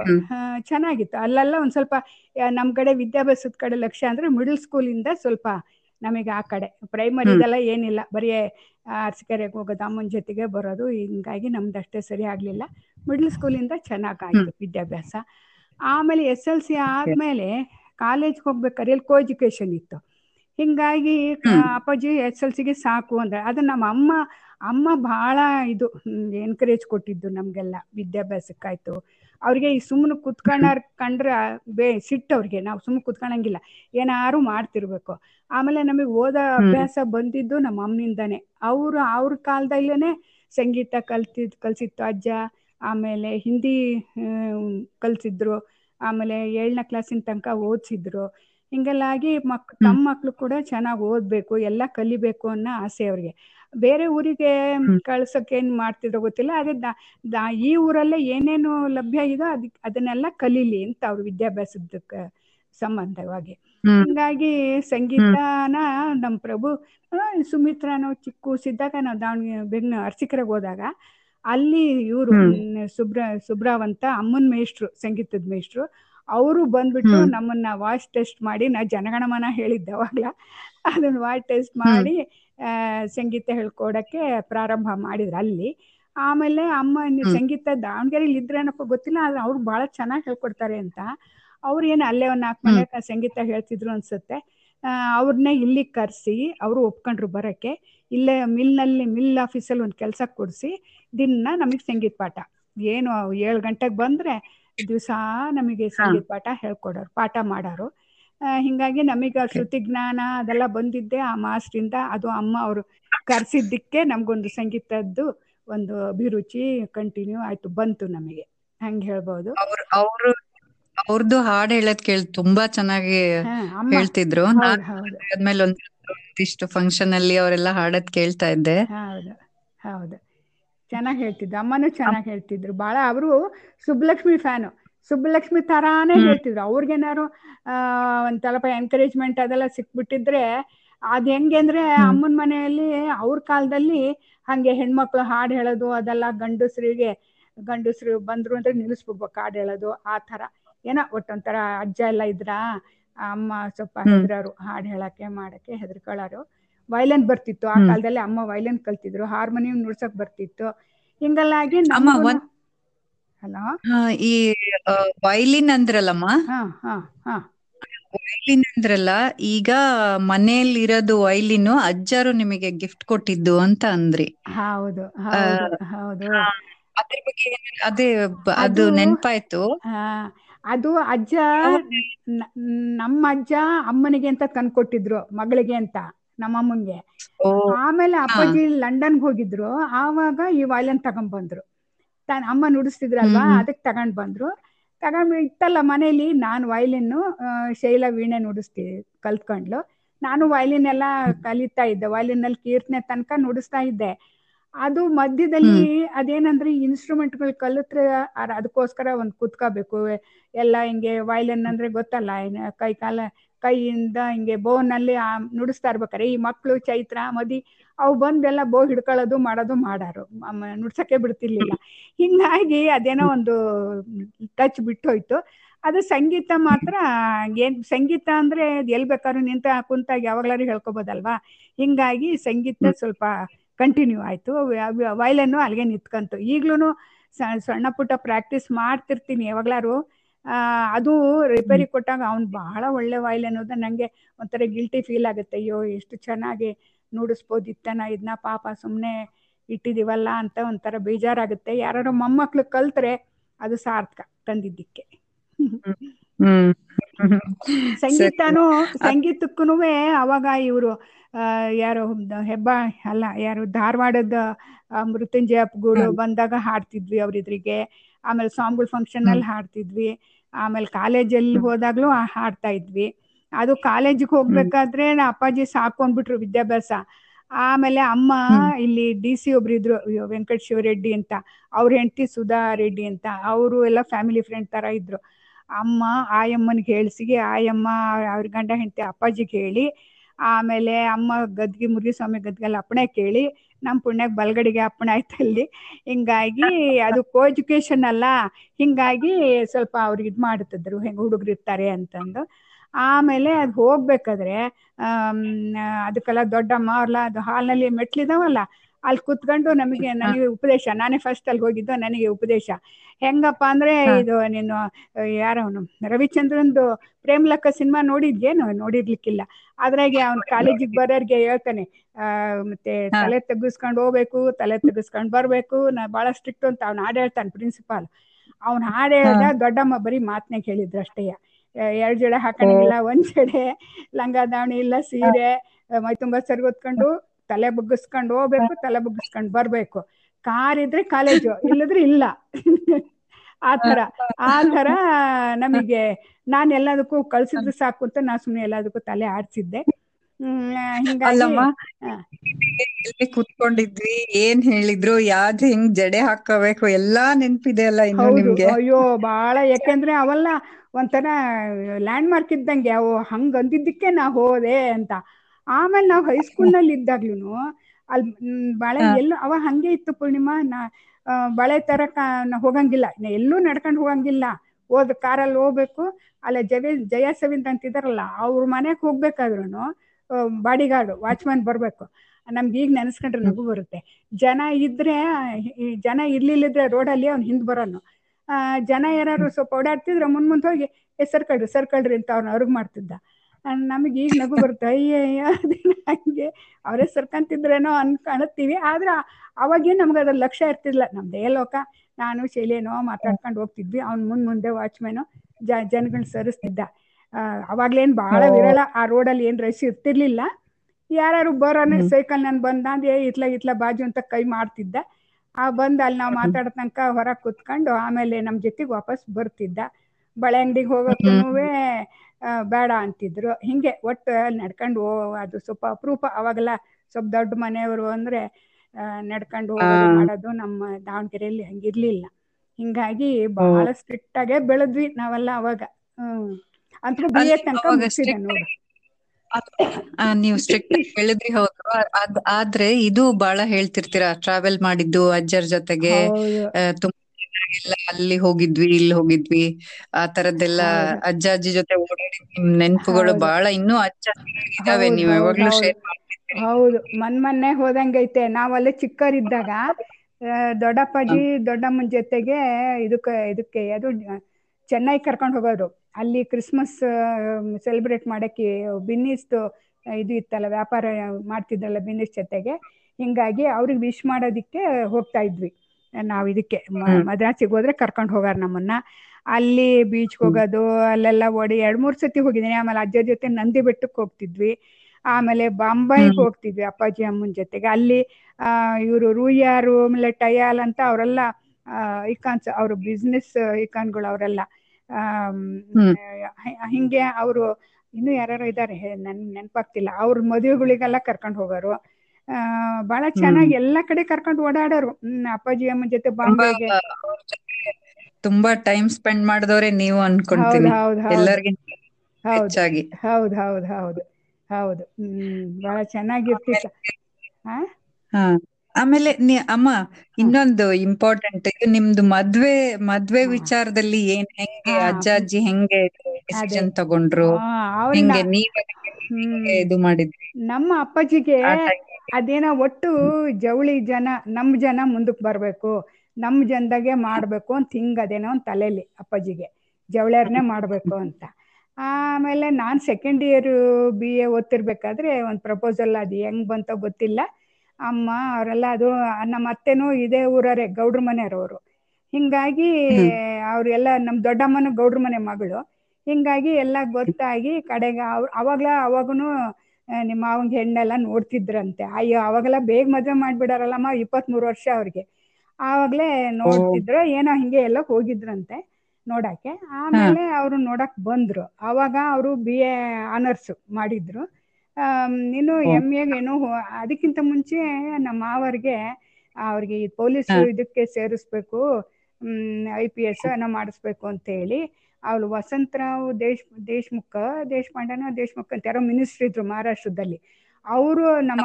ಚೆನ್ನಾಗಿತ್ತು. ಅಲ್ಲೆಲ್ಲ ಒಂದ್ ಸ್ವಲ್ಪ ನಮ್ಮ ನಮ್ ಕಡೆ ವಿದ್ಯಾಭ್ಯಾಸದ ಕಡೆ ಲಕ್ಷ್ಯ ಅಂದ್ರೆ ಮಿಡಲ್ ಸ್ಕೂಲಿಂದ ಸ್ವಲ್ಪ ನಮಗೆ ಆ ಕಡೆ. ಪ್ರೈಮರಿದೆಲ್ಲ ಏನಿಲ್ಲ. ಬರೀ ಅರ್ಸಿಕೆರೆಗೆ ಹೋಗೋದು ಅಮ್ಮನ ಜೊತೆಗೆ ಬರೋದು ಹಿಂಗಾಗಿ ನಮ್ದು ಅಷ್ಟೇ ಸರಿ ಆಗ್ಲಿಲ್ಲ. ಮಿಡ್ಲ್ ಸ್ಕೂಲಿಂದ ಚೆನ್ನಾಗಾಯಿತು ವಿದ್ಯಾಭ್ಯಾಸ. ಆಮೇಲೆ ಎಸ್ ಎಲ್ ಸಿ ಆದ್ಮೇಲೆ ಕಾಲೇಜ್ಗೆ ಹೋಗ್ಬೇಕಾದ್ರೆ ಇಲ್ಲಿ ಕೋ ಎಜುಕೇಶನ್ ಇತ್ತು. ಹಿಂಗಾಗಿ ಅಪ್ಪಾಜಿ ಎಸ್ ಎಲ್ ಸಿಗೆ ಸಾಕು ಅಂದ್ರೆ ಅದು ನಮ್ಮ ಅಮ್ಮ ಅಮ್ಮ ಬಹಳ ಇದು ಎನ್ಕರೇಜ್ ಕೊಟ್ಟಿದ್ದು ನಮ್ಗೆಲ್ಲ ವಿದ್ಯಾಭ್ಯಾಸಕ್ಕಾಯ್ತು. ಅವ್ರಿಗೆ ಈ ಸುಮ್ಮನೆ ಕುತ್ಕೊಂಡಾರ್ ಕಂಡ್ರೆ ಬೇ ಸಿಟ್ಟು ಅವ್ರಿಗೆ ನಾವು ಸುಮ್ಮನೆ ಕುತ್ಕೊಳಂಗಿಲ್ಲ ಏನಾರು ಮಾಡ್ತಿರ್ಬೇಕು. ಆಮೇಲೆ ನಮಗೆ ಓದೋ ಅಭ್ಯಾಸ ಬಂದಿದ್ದು ನಮ್ಮ ಅಮ್ಮನಿಂದಾನೆ ಅವರು ಅವ್ರ ಕಾಲದಲ್ಲೇನೆ ಸಂಗೀತ ಕಲ್ತಿದ್ ಕಲ್ಸಿತ್ತು ಅಜ್ಜ ಆಮೇಲೆ ಹಿಂದಿ ಕಲ್ಸಿದ್ರು. ಆಮೇಲೆ ಏಳನೇ ಕ್ಲಾಸಿನ ತನಕ ಓದಿಸಿದ್ರು. ಹಿಂಗೆಲ್ಲ ಆಗಿ ಮಕ್ ತಮ್ಮ ಮಕ್ಳು ಕೂಡ ಚೆನ್ನಾಗಿ ಓದ್ಬೇಕು ಎಲ್ಲ ಕಲಿಬೇಕು ಅನ್ನೋ ಆಸೆ ಅವ್ರಿಗೆ. ಬೇರೆ ಊರಿಗೆ ಕಳ್ಸಕ್ಕೆ ಏನ್ ಮಾಡ್ತಿದ್ರು ಗೊತ್ತಿಲ್ಲ ಅದೇ ಈ ಊರಲ್ಲೇ ಏನೇನು ಲಭ್ಯ ಇದೋ ಅದ್ ಅದನ್ನೆಲ್ಲ ಕಲೀಲಿ ಅಂತ ಅವ್ರ ವಿದ್ಯಾಭ್ಯಾಸದ ಸಂಬಂಧವಾಗಿ. ಹಿಂಗಾಗಿ ಸಂಗೀತನ ನಮ್ಮ ಪ್ರಭು ಸುಮಿತ್ರನ ಸುಮಿತ್ರಾ ನಾವು ಚಿಕ್ಕ ಸಿದ್ದಾಗ ನಾವು ದಾವಣಗೆರೆ ಬೆಂಗ ಅರ್ಸಿಕರಾಗ ಹೋದಾಗ ಅಲ್ಲಿ ಇವರು ಸುಬ್ರ ಸುಬ್ರಾವಂತ ಅಮ್ಮನ್ ಮೇಷ್ಟ್ರು ಸಂಗೀತದ ಮೇಷ್ಟ್ರು ಅವರು ಬಂದ್ಬಿಟ್ಟು ನಮ್ಮನ್ನ ವಾಯ್ಸ್ ಟೆಸ್ಟ್ ಮಾಡಿ ನಾ ಜನಗಣಮನ ಹೇಳಿದ್ದೆ ಅವಾಗ್ಲ. ಅದನ್ನ ವಾಯ್ಸ್ ಟೆಸ್ಟ್ ಮಾಡಿ ಆ, ಸಂಗೀತ ಹೇಳ್ಕೊಡಕ್ಕೆ ಪ್ರಾರಂಭ ಮಾಡಿದ್ರು ಅಲ್ಲಿ. ಆಮೇಲೆ ಅಮ್ಮ. ಸಂಗೀತ ದಾವಣಗೆರೆಲಿ ಇದ್ರೇನಪ್ಪ ಗೊತ್ತಿಲ್ಲ ಆದ್ರೆ ಅವ್ರು ಬಹಳ ಚೆನ್ನಾಗಿ ಹೇಳ್ಕೊಡ್ತಾರೆ ಅಂತ. ಅವ್ರು ಏನು ಅಲ್ಲೇ ಒಂದ್ ನಾಲ್ಕು ಮನೆ ಸಂಗೀತ ಹೇಳ್ತಿದ್ರು ಅನ್ಸುತ್ತೆ. ಆ, ಇಲ್ಲಿ ಕರೆಸಿ ಅವರು ಒಪ್ಕೊಂಡ್ರು ಬರಕ್ಕೆ. ಇಲ್ಲೇ ಮಿಲ್ನಲ್ಲಿ ಮಿಲ್ ಆಫೀಸಲ್ಲಿ ಒಂದು ಕೆಲಸ ಕೊಡಿಸಿ ದಿನ ನಮಗೆ ಸಂಗೀತ ಪಾಠ. ಏನು ಏಳು ಗಂಟೆಗೆ ಬಂದ್ರೆ ದಿವಸ ನಮಗೆ ಸಂಗೀತ ಪಾಠ ಹೇಳ್ಕೊಡೋರು ಪಾಠ ಮಾಡೋರು. ಹಿಂಗಾಗಿ ನಮಗೆ ಶ್ರುತಿ ಜ್ಞಾನ ಅದೆಲ್ಲ ಬಂದಿದ್ದೆ ಆ ಮಾಸ್ಟ್ರಿಂದ ಅದು ಅಮ್ಮ ಅವರು ಕರೆಸಿದ್ದಕ್ಕೆ ನಮಗೊಂದು ಸಂಗೀತದ್ದು ಒಂದು ಅಭಿರುಚಿ ಕಂಟಿನ್ಯೂ ಆಯ್ತು ಬಂತು ನಮಗೆ. ಹಂಗೆ ಹೇಳ್ಬೋದು. ಅವರು ಅವ್ರು ಅವ್ರದ್ದು ಹಾಡ್ ಹೇಳದ್ ಕೇಳಿ ತುಂಬಾ ಚೆನ್ನಾಗಿ ಹೇಳ್ತಿದ್ರು. ಆದ್ಮೇಲೆ ಒಂದ್ ಒಂದಿಷ್ಟು ಫಂಕ್ಷನ್ ಅಲ್ಲಿ ಅವರೆಲ್ಲ ಹಾಡದ್ ಕೇಳ್ತಾ ಇದ್ದೆ. ಹೌದು ಹೌದು. ಚೆನ್ನಾಗಿ ಹೇಳ್ತಿದ್ರು ಅಮ್ಮನು ಚೆನ್ನಾಗಿ ಹೇಳ್ತಿದ್ರು. ಬಹಳ ಅವರು ಸುಬ್ಬಲಕ್ಷ್ಮಿ ಫ್ಯಾನು. ಸುಬ್ಬಲಕ್ಷ್ಮಿ ತರಾನೇ ಹೇಳ್ತಿದ್ರು. ಅವ್ರಿಗೇನಾರು ಆ ಒಂದ್ ಸ್ವಲ್ಪ ಎನ್ಕರೇಜ್ಮೆಂಟ್ ಅದೆಲ್ಲ ಸಿಕ್ಬಿಟ್ಟಿದ್ರೆ ಅದ್ ಹೆಂಗೆ ಅಂದ್ರೆ. ಅಮ್ಮನ ಮನೆಯಲ್ಲಿ ಅವ್ರ ಕಾಲದಲ್ಲಿ ಹಂಗೆ ಹೆಣ್ಮಕ್ಳು ಹಾಡ್ ಹೇಳೋದು ಅದೆಲ್ಲ ಗಂಡಸ್ರಿಗೆ ಗಂಡಸ್ರು ಬಂದ್ರು ಅಂದ್ರೆ ನಿಲ್ಲಿಸ್ಬಿಡ್ಬೇಕು ಹಾಡ್ ಹೇಳೋದು ಆ ತರ ಏನೋ ಒಟ್ಟೊಂಥರ ಅಜ್ಜ ಎಲ್ಲ ಇದ್ರ ಅಮ್ಮ ಸ್ವಲ್ಪ. ಹಾಡ್ ಹಾಡು ಹೇಳಕ್ಕೆ ಮಾಡಕ್ಕೆ ಹೆದರ್ಕೊಳ್ಳೋರು. ವೈಲನ್ ಬರ್ತಿತ್ತು. ಆ ಕಾಲದಲ್ಲಿ ಅಮ್ಮ ವೈಲನ್ ಕಲ್ತಿದ್ರು. ಹಾರ್ಮೋನಿಯಂ ನುಡ್ಸಕ್ ಬರ್ತಿತ್ತು. ಹಿಂಗಲ್ಲಾಗಿ ಹಲೋ ಈ ವೈಲಿನ್ ಅಂದ್ರಲ್ಲಮ್ಮ? ಹಾ ಹಾ ಹಾ. ವೈಲಿನ್ ಅಂದ್ರಲ್ಲ ಈಗ ಮನೆಯಲ್ಲಿ ಇರೋದು ವೈಲಿನ್ ಅಜ್ಜರು ನಿಮಗೆ ಗಿಫ್ಟ್ ಕೊಟ್ಟಿದ್ದು ಅಂತ ಅಂದ್ರಿ. ಹೌದು ಹೌದು ಹೌದು. ಅದ್ರ ಬಗ್ಗೆ ಅದೇ ಅದು ನೆನ್ಪಾಯ್ತು. ಅದು ಅಜ್ಜ ನಮ್ಮ ಅಜ್ಜ ಅಮ್ಮನಿಗೆ ಅಂತ ತಂದ್ಕೊಟ್ಟಿದ್ರು ಮಗಳಿಗೆ ಅಂತ. ನಮ್ಮಮ್ಮಂಗೆ ಓ. ಆಮೇಲೆ ಅಪ್ಪಾಜಿ ಲಂಡನ್ ಹೋಗಿದ್ರು. ಆವಾಗ ಈ ವಯಲನ್ ತಗೊಂಡ್ ಬಂದ್ರು. ತಾನ್ ಅಮ್ಮ ನುಡಿಸ್ತಿದ್ರಲ್ವಾ? ಅದಕ್ ಅದಕ್ಕೆ ತಗೊಂಡ್ ಬಂದ್ರು. ತಗೊಂಡ್ ಇತ್ತಲ್ಲ ಮನೇಲಿ ನಾನು ವಯಲಿನ್ ಶೈಲ ವೀಣೆ ನುಡಿಸ್ತಿ ಕಲ್ತ್ಕೊಂಡ್ಲು. ನಾನು ವಯಲಿನ್ ಎಲ್ಲ ಕಲಿತಾ ಇದ್ದೆ. ವೈಲಿನಲ್ಲಿ ಕೀರ್ತನೆ ತನಕ ನುಡಿಸ್ತಾ ಇದ್ದೆ. ಅದು ಮಧ್ಯದಲ್ಲಿ ಅದೇನಂದ್ರೆ ಇನ್ಸ್ಟ್ರೂಮೆಂಟ್ಗಳು ಕಲಿತ್ರೆ ಅರ್- ಅದಕ್ಕೋಸ್ಕರ ಒಂದು ಕುತ್ಕೋಬೇಕು. ಎಲ್ಲ ಹಿಂಗೆ ವಾಯ್ಲಿನ್ ಅಂದ್ರೆ ಗೊತ್ತಲ್ಲ ಕೈ ಕಾಲ ಕೈಯಿಂದ ಹಿಂಗೆ ಬೋನಲ್ಲಿ ನುಡಿಸ್ತಾ ಇರ್ಬೇಕಾರೆ. ಈ ಮಕ್ಕಳು ಚೈತ್ರ ಮದಿ ಅವು ಬಂದೆಲ್ಲ ಬೋ ಹಿಡ್ಕೊಳ್ಳೋದು ಮಾಡೋದು ಮಾಡಾರು. ನುಡ್ಸಕ್ಕೆ ಬಿಡ್ತಿರ್ಲಿಲ್ಲ. ಹಿಂಗಾಗಿ ಅದೇನೋ ಒಂದು ಟಚ್ ಬಿಟ್ಟೋಯ್ತು. ಅದು ಸಂಗೀತ ಮಾತ್ರ ಏನ್ ಸಂಗೀತ ಅಂದ್ರೆ ಎಲ್ಲಿ ಎಲ್ ಬೇಕಾದ್ರೂ ನಿಂತ ಕುಂತಾಗ ಯಾವಾಗ್ಲಾರು ಹೇಳ್ಕೊಬೋದಲ್ವಾ? ಹಿಂಗಾಗಿ ಸಂಗೀತ ಸ್ವಲ್ಪ ಕಂಟಿನ್ಯೂ ಆಯ್ತು. ವೈಲನ್ನು ಅಲ್ಲಿಗೆ ನಿಂತ್ಕಂತು. ಈಗ್ಲೂ ಸಣ್ಣ ಪುಟ್ಟ ಪ್ರಾಕ್ಟೀಸ್ ಮಾಡ್ತಿರ್ತೀನಿ ಯಾವಾಗ್ಲಾರು ಆ ಅದು ರಿಪೇರಿ ಕೊಟ್ಟಾಗ ಅವ್ನು ಬಹಳ ಒಳ್ಳೆ ವೈಲ್ ಅನ್ನೋದು ನಂಗೆ ಒಂಥರ ಗಿಲ್ಟಿ ಫೀಲ್ ಆಗುತ್ತೆ. ಅಯ್ಯೋ ಎಷ್ಟು ಚೆನ್ನಾಗಿ ನುಡಿಸ್ಬೋದಿತ್ತನ ಇದನ್ನ ಪಾಪ ಸುಮ್ಮನೆ ಇಟ್ಟಿದೀವಲ್ಲ ಅಂತ ಒಂಥರ ಬೇಜಾರಾಗುತ್ತೆ. ಯಾರು ಮೊಮ್ಮಕ್ಳು ಕಲ್ತ್ರೆ ಅದು ಸಾರ್ಥಕ ತಂದಿದ್ದಕ್ಕೆ. ಸಂಗೀತನು ಸಂಗೀತಕ್ಕೂ ಅವಾಗ ಇವರು ಯಾರು ಹೆಬ್ಬ ಅಲ್ಲ ಯಾರು ಧಾರವಾಡದ ಮೃತ್ಯುಂಜಯ ಗೂಡು. ಬಂದಾಗ ಹಾಡ್ತಿದ್ವಿ ಅವ್ರಿದ್ರಿಗೆ. ಆಮೇಲೆ ಸಾಂಗ್ಗಳು ಫಂಕ್ಷನ್ ಅಲ್ಲಿ ಹಾಡ್ತಿದ್ವಿ. ಆಮೇಲೆ ಕಾಲೇಜಲ್ಲಿ ಹೋದಾಗ್ಲೂ ಹಾಡ್ತಾ ಇದ್ವಿ. ಅದು ಕಾಲೇಜಿಗೆ ಹೋಗ್ಬೇಕಾದ್ರೆ ನಮ್ಮ ಅಪ್ಪಾಜಿ ಸಾಕೊಂಡ್ಬಿಟ್ರು ವಿದ್ಯಾಭ್ಯಾಸ. ಆಮೇಲೆ ಅಮ್ಮ ಇಲ್ಲಿ ಡಿ ಸಿ ಒಬ್ರು ಇದ್ರು ಅಯ್ಯೋ ವೆಂಕಟ ಶಿವರೆಡ್ಡಿ ಅಂತ ಅವ್ರ ಹೆಂಡತಿ ಸುಧಾ ರೆಡ್ಡಿ ಅಂತ ಅವರು ಎಲ್ಲ ಫ್ಯಾಮಿಲಿ ಫ್ರೆಂಡ್ ತರ ಇದ್ರು. ಅಮ್ಮ ಆಯಮ್ಮನಿಗೆ ಹೇಳ್ಸಿಗೆ ಆಯಮ್ಮ ಅವ್ರ ಗಂಡ ಹೆಂಡತಿ ಅಪ್ಪಾಜಿಗೆ ಹೇಳಿ ಆಮೇಲೆ ಅಮ್ಮ ಗದ್ಗೆ ಮುರುಘಸ್ವಾಮಿ ಗದ್ಗೆಲ್ಲ ಅಪ್ಪಣೆ ಕೇಳಿ ನಮ್ಮ ಪುಣ್ಯಕ್ ಬಲ್ಗಡಿಗೆ ಅಪ್ಪಣೆ ಆಯ್ತು ಅಲ್ಲಿ. ಹಿಂಗಾಗಿ ಅದು ಕೋ ಎಜುಕೇಶನ್ ಅಲ್ಲ. ಹಿಂಗಾಗಿ ಸ್ವಲ್ಪ ಅವ್ರಿಗೆ ಇದ್ ಮಾಡ್ತಿದ್ರು. ಹೆಂಗ್ ಹುಡುಗರು ಇರ್ತಾರೆ ಅಂತಂದು. ಆಮೇಲೆ ಅದು ಹೋಗ್ಬೇಕಾದ್ರೆ ಅದಕ್ಕೆಲ್ಲ ದೊಡ್ಡಮ್ಮ ಅವ್ರಲ್ಲ ಅದು ಹಾಲ್ನಲ್ಲಿ ಮೆಟ್ಲಿದಾವಲ್ಲ. ಅಲ್ಲಿ ಕುತ್ಕೊಂಡು ನಮಗೆ ನನಗೆ ಉಪದೇಶ. ನಾನೇ ಫಸ್ಟ್ ಅಲ್ಲಿ ಹೋಗಿದ್ದು ನನಗೆ ಉಪದೇಶ. ಹೆಂಗಪ್ಪ ಅಂದ್ರೆ. ಇದು ನೀನು ಯಾರವನು ರವಿಚಂದ್ರನ್ದು ಪ್ರೇಮ್ಲಕ್ಕ ಸಿನಿಮಾ ನೋಡಿದ್ಯೇನು? ನೋಡಿರ್ಲಿಕ್ಕಿಲ್ಲ. ಅದ್ರಾಗೆ ಅವ್ನ ಕಾಲೇಜಿಗೆ ಬರೋರ್ಗೆ ಹೇಳ್ತಾನೆ ಆ ಮತ್ತೆ ತಲೆ ತೆಗಿಸ್ಕೊಂಡು ಹೋಗ್ಬೇಕು ತಲೆ ತೆಗಿಸ್ಕೊಂಡು ಬರ್ಬೇಕು ನಾ ಬಹಳ ಸ್ಟ್ರಿಕ್ಟ್ ಅಂತ ಅವ್ನ ಹಾಡು ಹೇಳ್ತಾನೆ ಪ್ರಿನ್ಸಿಪಾಲ್ ಅವ್ನ ಹಾಡು ಹೇಳ್ದ ದೊಡ್ಡಮ್ಮ ಬರೀ ಮಾತನೇ ಕೇಳಿದ್ರು ಅಷ್ಟೇಯ ಎರಡು ಜಡೆ ಹಾಕೊಂಡಿಲ್ಲ ಒಂದ್ ಜಡೆ ಲಂಗ ದಾವಣಿ ಇಲ್ಲ ಸೀರೆ ಮೈ ತುಂಬಾ ಸರಿಗೊತ್ಕೊಂಡು ತಲೆ ಬಗ್ಗಿಸ್ಕೊಂಡು ಹೋಗ್ಬೇಕು ತಲೆ ಬಗ್ಗಿಸ್ಕೊಂಡು ಬರ್ಬೇಕು. ಕಾರ್ ಇದ್ರೆ ಕಾಲೇಜು ಇಲ್ಲದ್ರೆ ಇಲ್ಲ. ಆ ಆತರ ಆ ತರ ನಮಗೆ ನಾನ್ ಎಲ್ಲದಕ್ಕೂ ಕಳ್ಸಿದ್ರೆ ಸಾಕು ಅಂತ ನಾ ಸುಮ್ನೆ ಎಲ್ಲದಕ್ಕೂ ತಲೆ ಆಡ್ಸಿದ್ದೆ. ಕೂತ್ಕೊಂಡಿದ್ವಿ ಏನ್ ಹೇಳಿದ್ರು ಯಾವ್ದು ಹೆಂಗ್ ಜಡೆ ಹಾಕೋಬೇಕು ಎಲ್ಲಾ ನೆನ್ಪಿದೆ ಅಲ್ಲ ಇನ್ನು ನಿಮ್ಗೆ. ಅಯ್ಯೋ ಬಹಳ ಯಾಕೆಂದ್ರೆ ಅವೆಲ್ಲ ಒಂಥರ ಲ್ಯಾಂಡ್ ಮಾರ್ಕ್ ಇದ್ದಂಗೆ ಅವು ಹಂಗ ಅಂದಿದ್ದಕ್ಕೆ ನಾ ಹೋದೆ ಅಂತ. ಆಮೇಲೆ ನಾವು ಹೈಸ್ಕೂಲ್ನಲ್ಲಿ ಇದ್ದಾಗ್ಲೂ ಅಲ್ಲಿ ಬಾಳೆ ಬಳೆ ಎಲ್ಲ ಅವ ಹಂಗೆ ಇತ್ತು ಪೂರ್ಣಿಮಾ ನಾ ಬಳೆ ತರಕ ಹೋಗಂಗಿಲ್ಲ. ಎಲ್ಲೂ ನಡ್ಕೊಂಡು ಹೋಗಂಗಿಲ್ಲ. ಹೋದ್ ಕಾರಲ್ಲಿ ಹೋಗ್ಬೇಕು. ಅಲ್ಲ ಜಯ ಜಯ ಸವಿಂದ್ ಅಂತಿದಾರಲ್ಲ ಅವ್ರ ಮನೆಗೆ ಹೋಗ್ಬೇಕಾದ್ರೂ ಬಾಡಿಗಾರ್ಡು ವಾಚ್ಮ್ಯಾನ್ ಬರ್ಬೇಕು. ನಮ್ಗೆ ಈಗ ನೆನೆಸ್ಕೊಂಡ್ರೆ ನಗು ಬರುತ್ತೆ. ಜನ ಇದ್ರೆ ಈ ಜನ ಇರ್ಲಿಲ್ಲಿದ್ರೆ ರೋಡಲ್ಲಿ ಅವ್ನು ಹಿಂದ್ ಬರೋನು. ಆ, ಜನ ಯಾರು ಸ್ವಲ್ಪ ಓಡಾಡ್ತಿದ್ರೆ ಮುಂದ್ ಮುಂದ್ ಹೋಗಿ ಏ ಸರ್ಕಳ್ರಿ ಸರ್ಕಳ್ರಿ ಅಂತ ಅವ್ನ ಅವ್ರಿಗೆ ಮಾಡ್ತಿದ್ದ. ನಮಗೆ ಈಗ ನಗು ಬರುತ್ತೆ. ಅಯ್ಯಯ್ಯ ಅದೇನ ಹಂಗೆ ಅವರೇ ಸರ್ಕಂತಿದ್ರೇನೋ ಕಾಣುತ್ತೀವಿ ಆದ್ರೆ ಅವಾಗೇನು ನಮ್ಗೆ ಅದ್ರ ಲಕ್ಷ್ಯ ಇರ್ತಿರ್ಲಿಲ್ಲ ನಮ್ದೇ ಲೋಕ. ನಾನು ಶೈಲೇನೋ ಮಾತಾಡ್ಕೊಂಡು ಹೋಗ್ತಿದ್ವಿ. ಅವ್ನ ಮುಂದ್ ಮುಂದೆ ವಾಚ್ಮ್ಯಾನು ಜ ಜನಗಳನ್ನ ಸರಿಸ್ತಿದ್ದ. ಅವಾಗ್ಲೇನ್ ಬಹಳ. ವಿರಳ. ಆ ರೋಡಲ್ಲಿ ಏನ್ ರಶ್ ಇರ್ತಿರ್ಲಿಲ್ಲ. ಯಾರು ಬರೋನೆ. ಸೈಕಲ್ ನನ್ ಬಂದ ಏ ಇತ್ಲ ಇತ್ಲ ಬಾಜು ಅಂತ ಕೈ ಮಾಡ್ತಿದ್ದ. ಆ ಬಂದ ಅಲ್ಲಿ ನಾವು. ಮಾತಾಡೋ ತನಕ ಹೊರಗೆ ಕುತ್ಕೊಂಡು ಆಮೇಲೆ ನಮ್ಮ ಜೊತೆಗೆ ವಾಪಸ್ ಬರ್ತಿದ್ದ. ಬಳೆ ಅಂಗಡಿಗೆ ಹೋಗಕ್ಕೂನು ಬೇಡ ಅಂತಿದ್ರು. ಹಿಂಗೆ ಒಟ್ಟು ನಡ್ಕೊಂಡು ಹೋ ಅದು ಸ್ವಲ್ಪ ಅಪರೂಪ. ಅವಾಗೆಲ್ಲ ಸ್ವಲ್ಪ ದೊಡ್ಡ ಮನೆಯವರು ಅಂದ್ರೆ ನಡ್ಕೊಂಡು ಹೋಗೋದು. ಮಾಡೋದು ನಮ್ಮ ದಾವಣಗೆರೆಯಲ್ಲಿ ಹಂಗಿರ್ಲಿಲ್ಲ. ಹಿಂಗಾಗಿ ಬಹಳ ಸ್ಟ್ರಿಕ್ಟ್ ಆಗೇ ಬೆಳೆದ್ವಿ ನಾವೆಲ್ಲ ಅವಾಗ. ಹ್ಮ್. ಅಂತ ಬಿ ಎ ತನಕ ಮುಗಿಸಿದೆ ನೋಡು. ನೀವು ಸ್ಟ್ರಿಕ್ಟ್ ಹೇಳಿದ್ರಿ ಹೌದು. ಆದ್ರೆ ಇದು ಬಹಳ ಹೇಳ್ತಿರ್ತೀರಾ ಟ್ರಾವೆಲ್ ಮಾಡಿದ್ದು ಅಜ್ಜರ ಜೊತೆಗೆ ತುಂಬಾ ಅಲ್ಲಿ ಹೋಗಿದ್ವಿ ಇಲ್ಲಿ ಹೋಗಿದ್ವಿ. ಆ ತರದ್ದೆಲ್ಲ. ಅಜ್ಜ ಅಜ್ಜಿ ಜೊತೆ ಓಡಾಡಿ ನಿಮ್ ನೆನ್ಪುಗಳು. ಬಹಳ ಇನ್ನೂ ಅಜ್ಜ ಇದಾವೆ ನೀವು ಯಾವಾಗ್ಲೂ ಶೇರ್ ಹೌದು. ಮನ್ ಮೊನ್ನೆ ಹೋದಂಗೈತೆ. ನಾವಲ್ಲೇ ಚಿಕ್ಕವರಿದ್ದಾಗ ದೊಡ್ಡಪ್ಪಾಜಿ ದೊಡ್ಡಮ್ಮನ ಜೊತೆಗೆ ಇದಕ್ಕೆ ಇದಕ್ಕೆ ಅದು ಚೆನ್ನೈ ಕರ್ಕೊಂಡು ಹೋಗೋದು. ಅಲ್ಲಿ ಕ್ರಿಸ್ಮಸ್ ಸೆಲೆಬ್ರೇಟ್ ಮಾಡಕ್ಕೆ ಬಿನ್ನಿಸ್ದು ಇದು ಇತ್ತಲ್ಲ ವ್ಯಾಪಾರ ಮಾಡ್ತಿದ್ರಲ್ಲ ಬಿನ್ನಿಸ್ ಜೊತೆಗೆ. ಹಿಂಗಾಗಿ ಅವ್ರಿಗೆ ವಿಶ್ ಮಾಡೋದಿಕ್ಕೆ ಹೋಗ್ತಾ ಇದ್ವಿ. ನಾವು ಇದಕ್ಕೆ. ಮದ್ರಾಸಿಗೆ ಹೋದ್ರೆ ಕರ್ಕೊಂಡು ಹೋಗಾರ ನಮ್ಮನ್ನ. ಅಲ್ಲಿ ಬೀಚ್ ಹೋಗೋದು ಅಲ್ಲೆಲ್ಲ ಓಡಿ ಎರಡ್ ಮೂರ್ ಸತಿ ಹೋಗಿದ್ದೀನಿ. ಆಮೇಲೆ ಅಜ್ಜ ಜೊತೆ ನಂದಿ ಬೆಟ್ಟಕ್ಕೆ ಹೋಗ್ತಿದ್ವಿ. ಆಮೇಲೆ ಬಾಂಬೈಗೆ ಹ್ಮ್. ಹೋಗ್ತಿದ್ವಿ ಅಪ್ಪಾಜಿ ಅಮ್ಮನ ಜೊತೆಗೆ. ಅಲ್ಲಿ ಆ ಇವರು ರೂಯಾರು ಆಮೇಲೆ ಟಯಾಲ್ ಅಂತ ಅವರೆಲ್ಲ ಐಕಾನ್ಸ್ ಅವ್ರ ಬಿಸ್ನೆಸ್ ಐಕಾನ್ಗಳು ಅವರೆಲ್ಲ. ಆ ಹಿಂಗೆ ಅವರು ಇನ್ನು ಯಾರು ಇದಾರೆ ನನ್ ನೆನಪಾಗ್ತಿಲ್ಲ. ಅವ್ರ ಮದುವೆಗಳಿಗೆಲ್ಲ ಕರ್ಕೊಂಡು ಹೋಗೋರು. ಆ ಬಹಳ ಚೆನ್ನಾಗಿ ಎಲ್ಲಾ ಕಡೆ ಕರ್ಕೊಂಡು ಓಡಾಡೋರು. ಹ್ಮ್ ಅಪ್ಪಾಜಿ ಅಮ್ಮ ಜೊತೆ ಬಾಂಬೆಗೆ. ತುಂಬಾ ಟೈಮ್ ಸ್ಪೆಂಡ್ ಮಾಡಿದವ್ರೆ ನೀವು ಅನ್ಕೊಂತೀನಿ. ಹೌದು ಹೌದು ಎಲ್ಲರಿಗಿಂತ ಹೌದು. ಹೆಚ್ಚಾಗಿ. ಹೌದು ಹೌದು ಹೌದು. ಹೌದು. ಹ್ಮ್ ಬಹಳ ಚೆನ್ನಾಗಿರ್ತಿತ್ತು ಹಾ ಹಾ. ಆಮೇಲೆ ಅಮ್ಮ ಇನ್ನೊಂದು ಇಂಪಾರ್ಟೆಂಟ್ ಇದು ನಿಮ್ದು ಮದ್ವೆ ಮದ್ವೆ ವಿಚಾರದಲ್ಲಿ ಏನ್ ಹೆಂಗೆ. ಅಜ್ಜ ಅಜ್ಜಿ ಹೆಂಗೆ ಡಿಸಿಷನ್ ತಗೊಂಡ್ರು? ಹೆಂಗೆ ನೀವ್ ಇದು ಮಾಡಿದ್ರಿ? ನಮ್ಮ ಅಪ್ಪಾಜಿಗೆ ಅದೇನೋ ಒಟ್ಟು ಜವಳಿ ಜನ, ನಮ್ ಜನ ಮುಂದಕ್ಕೆ ಬರ್ಬೇಕು. ನಮ್ ಜನದಾಗೆ ಮಾಡ್ಬೇಕು ಅಂತ ಹಿಂಗ್ ಅದೇನೋ ಒಂದ್ ತಲೆಲಿ ಅಪ್ಪಾಜಿಗೆ. ಜವಳಿಯರ್ನೇ ಮಾಡ್ಬೇಕು ಅಂತ. ಆಮೇಲೆ ನಾನ್ ಸೆಕೆಂಡ್ ಇಯರ್ ಬಿ ಎ ಓದ್ತಿರ್ಬೇಕಾದ್ರೆ ಒಂದ್ ಪ್ರಪೋಸಲ್ ಅದು ಹೆಂಗ್ ಬಂತೋ ಗೊತ್ತಿಲ್ಲ. ಅಮ್ಮ ಅವರೆಲ್ಲ ಅದು ನಮ್ಮ ಅತ್ತೆನೂ ಇದೇ ಊರವರೇ, ಗೌಡ್ರ ಮನೆಯವ್ರವ್ರು ಹಿಂಗಾಗಿ. ಅವ್ರೆಲ್ಲ ನಮ್ ದೊಡ್ಡಮ್ಮನ ಗೌಡ್ರ ಮನೆ ಮಗಳು. ಹಿಂಗಾಗಿ ಎಲ್ಲ ಗೊತ್ತಾಗಿ ಕಡೆಗೆ ಅವ್ರು, ಅವಾಗ್ಲ, ಅವಾಗನು ನಿಮ್ಮ ಮಾವನ್ ಹೆಣ್ಣೆಲ್ಲ ನೋಡ್ತಿದ್ರಂತೆ. ಅಯ್ಯೋ ಅವಾಗೆಲ್ಲ ಬೇಗ ಮದ್ವೆ ಮಾಡ್ಬಿಡಾರಲ್ಲಮ್ಮ ಇಪ್ಪತ್ಮೂರು ವರ್ಷ ಅವ್ರಿಗೆ. ಆವಾಗ್ಲೇ ನೋಡ್ತಿದ್ರು ಏನೋ ಹಿಂಗೆ ಎಲ್ಲ ಹೋಗಿದ್ರಂತೆ ನೋಡಕ್ಕೆ. ಆಮೇಲೆ ಅವರು ನೋಡಕ್ ಬಂದ್ರು. ಅವಾಗ ಅವರು ಬಿ ಎ ಆನರ್ಸ್ ಮಾಡಿದ್ರು. ಇನ್ನು. ಎಂ ಎಗೇನು ಅದಕ್ಕಿಂತ ಮುಂಚೆ ನಮ್ಮ ಮಾವರ್ಗೆ ಅವ್ರಿಗೆ ಪೊಲೀಸ್ ಇದಕ್ಕೆ ಸೇರಿಸ್ಬೇಕು ಐ ಪಿ ಎಸ್ ಏನೋ ಮಾಡಿಸ್ಬೇಕು ಅಂತ ಹೇಳಿ ಅವ್ರು ವಸಂತರಾವ್ ದೇಶ್ ದೇಶ್ಮುಖ ದೇಶಪಾಂಡೆನೋ ದೇಶ್ಮುಖ ಅಂತ ಯಾರೋ ಮಿನಿಸ್ಟರ್ ಇದ್ರು ಮಹಾರಾಷ್ಟ್ರದಲ್ಲಿ. ಅವರು ನಮ್ಮ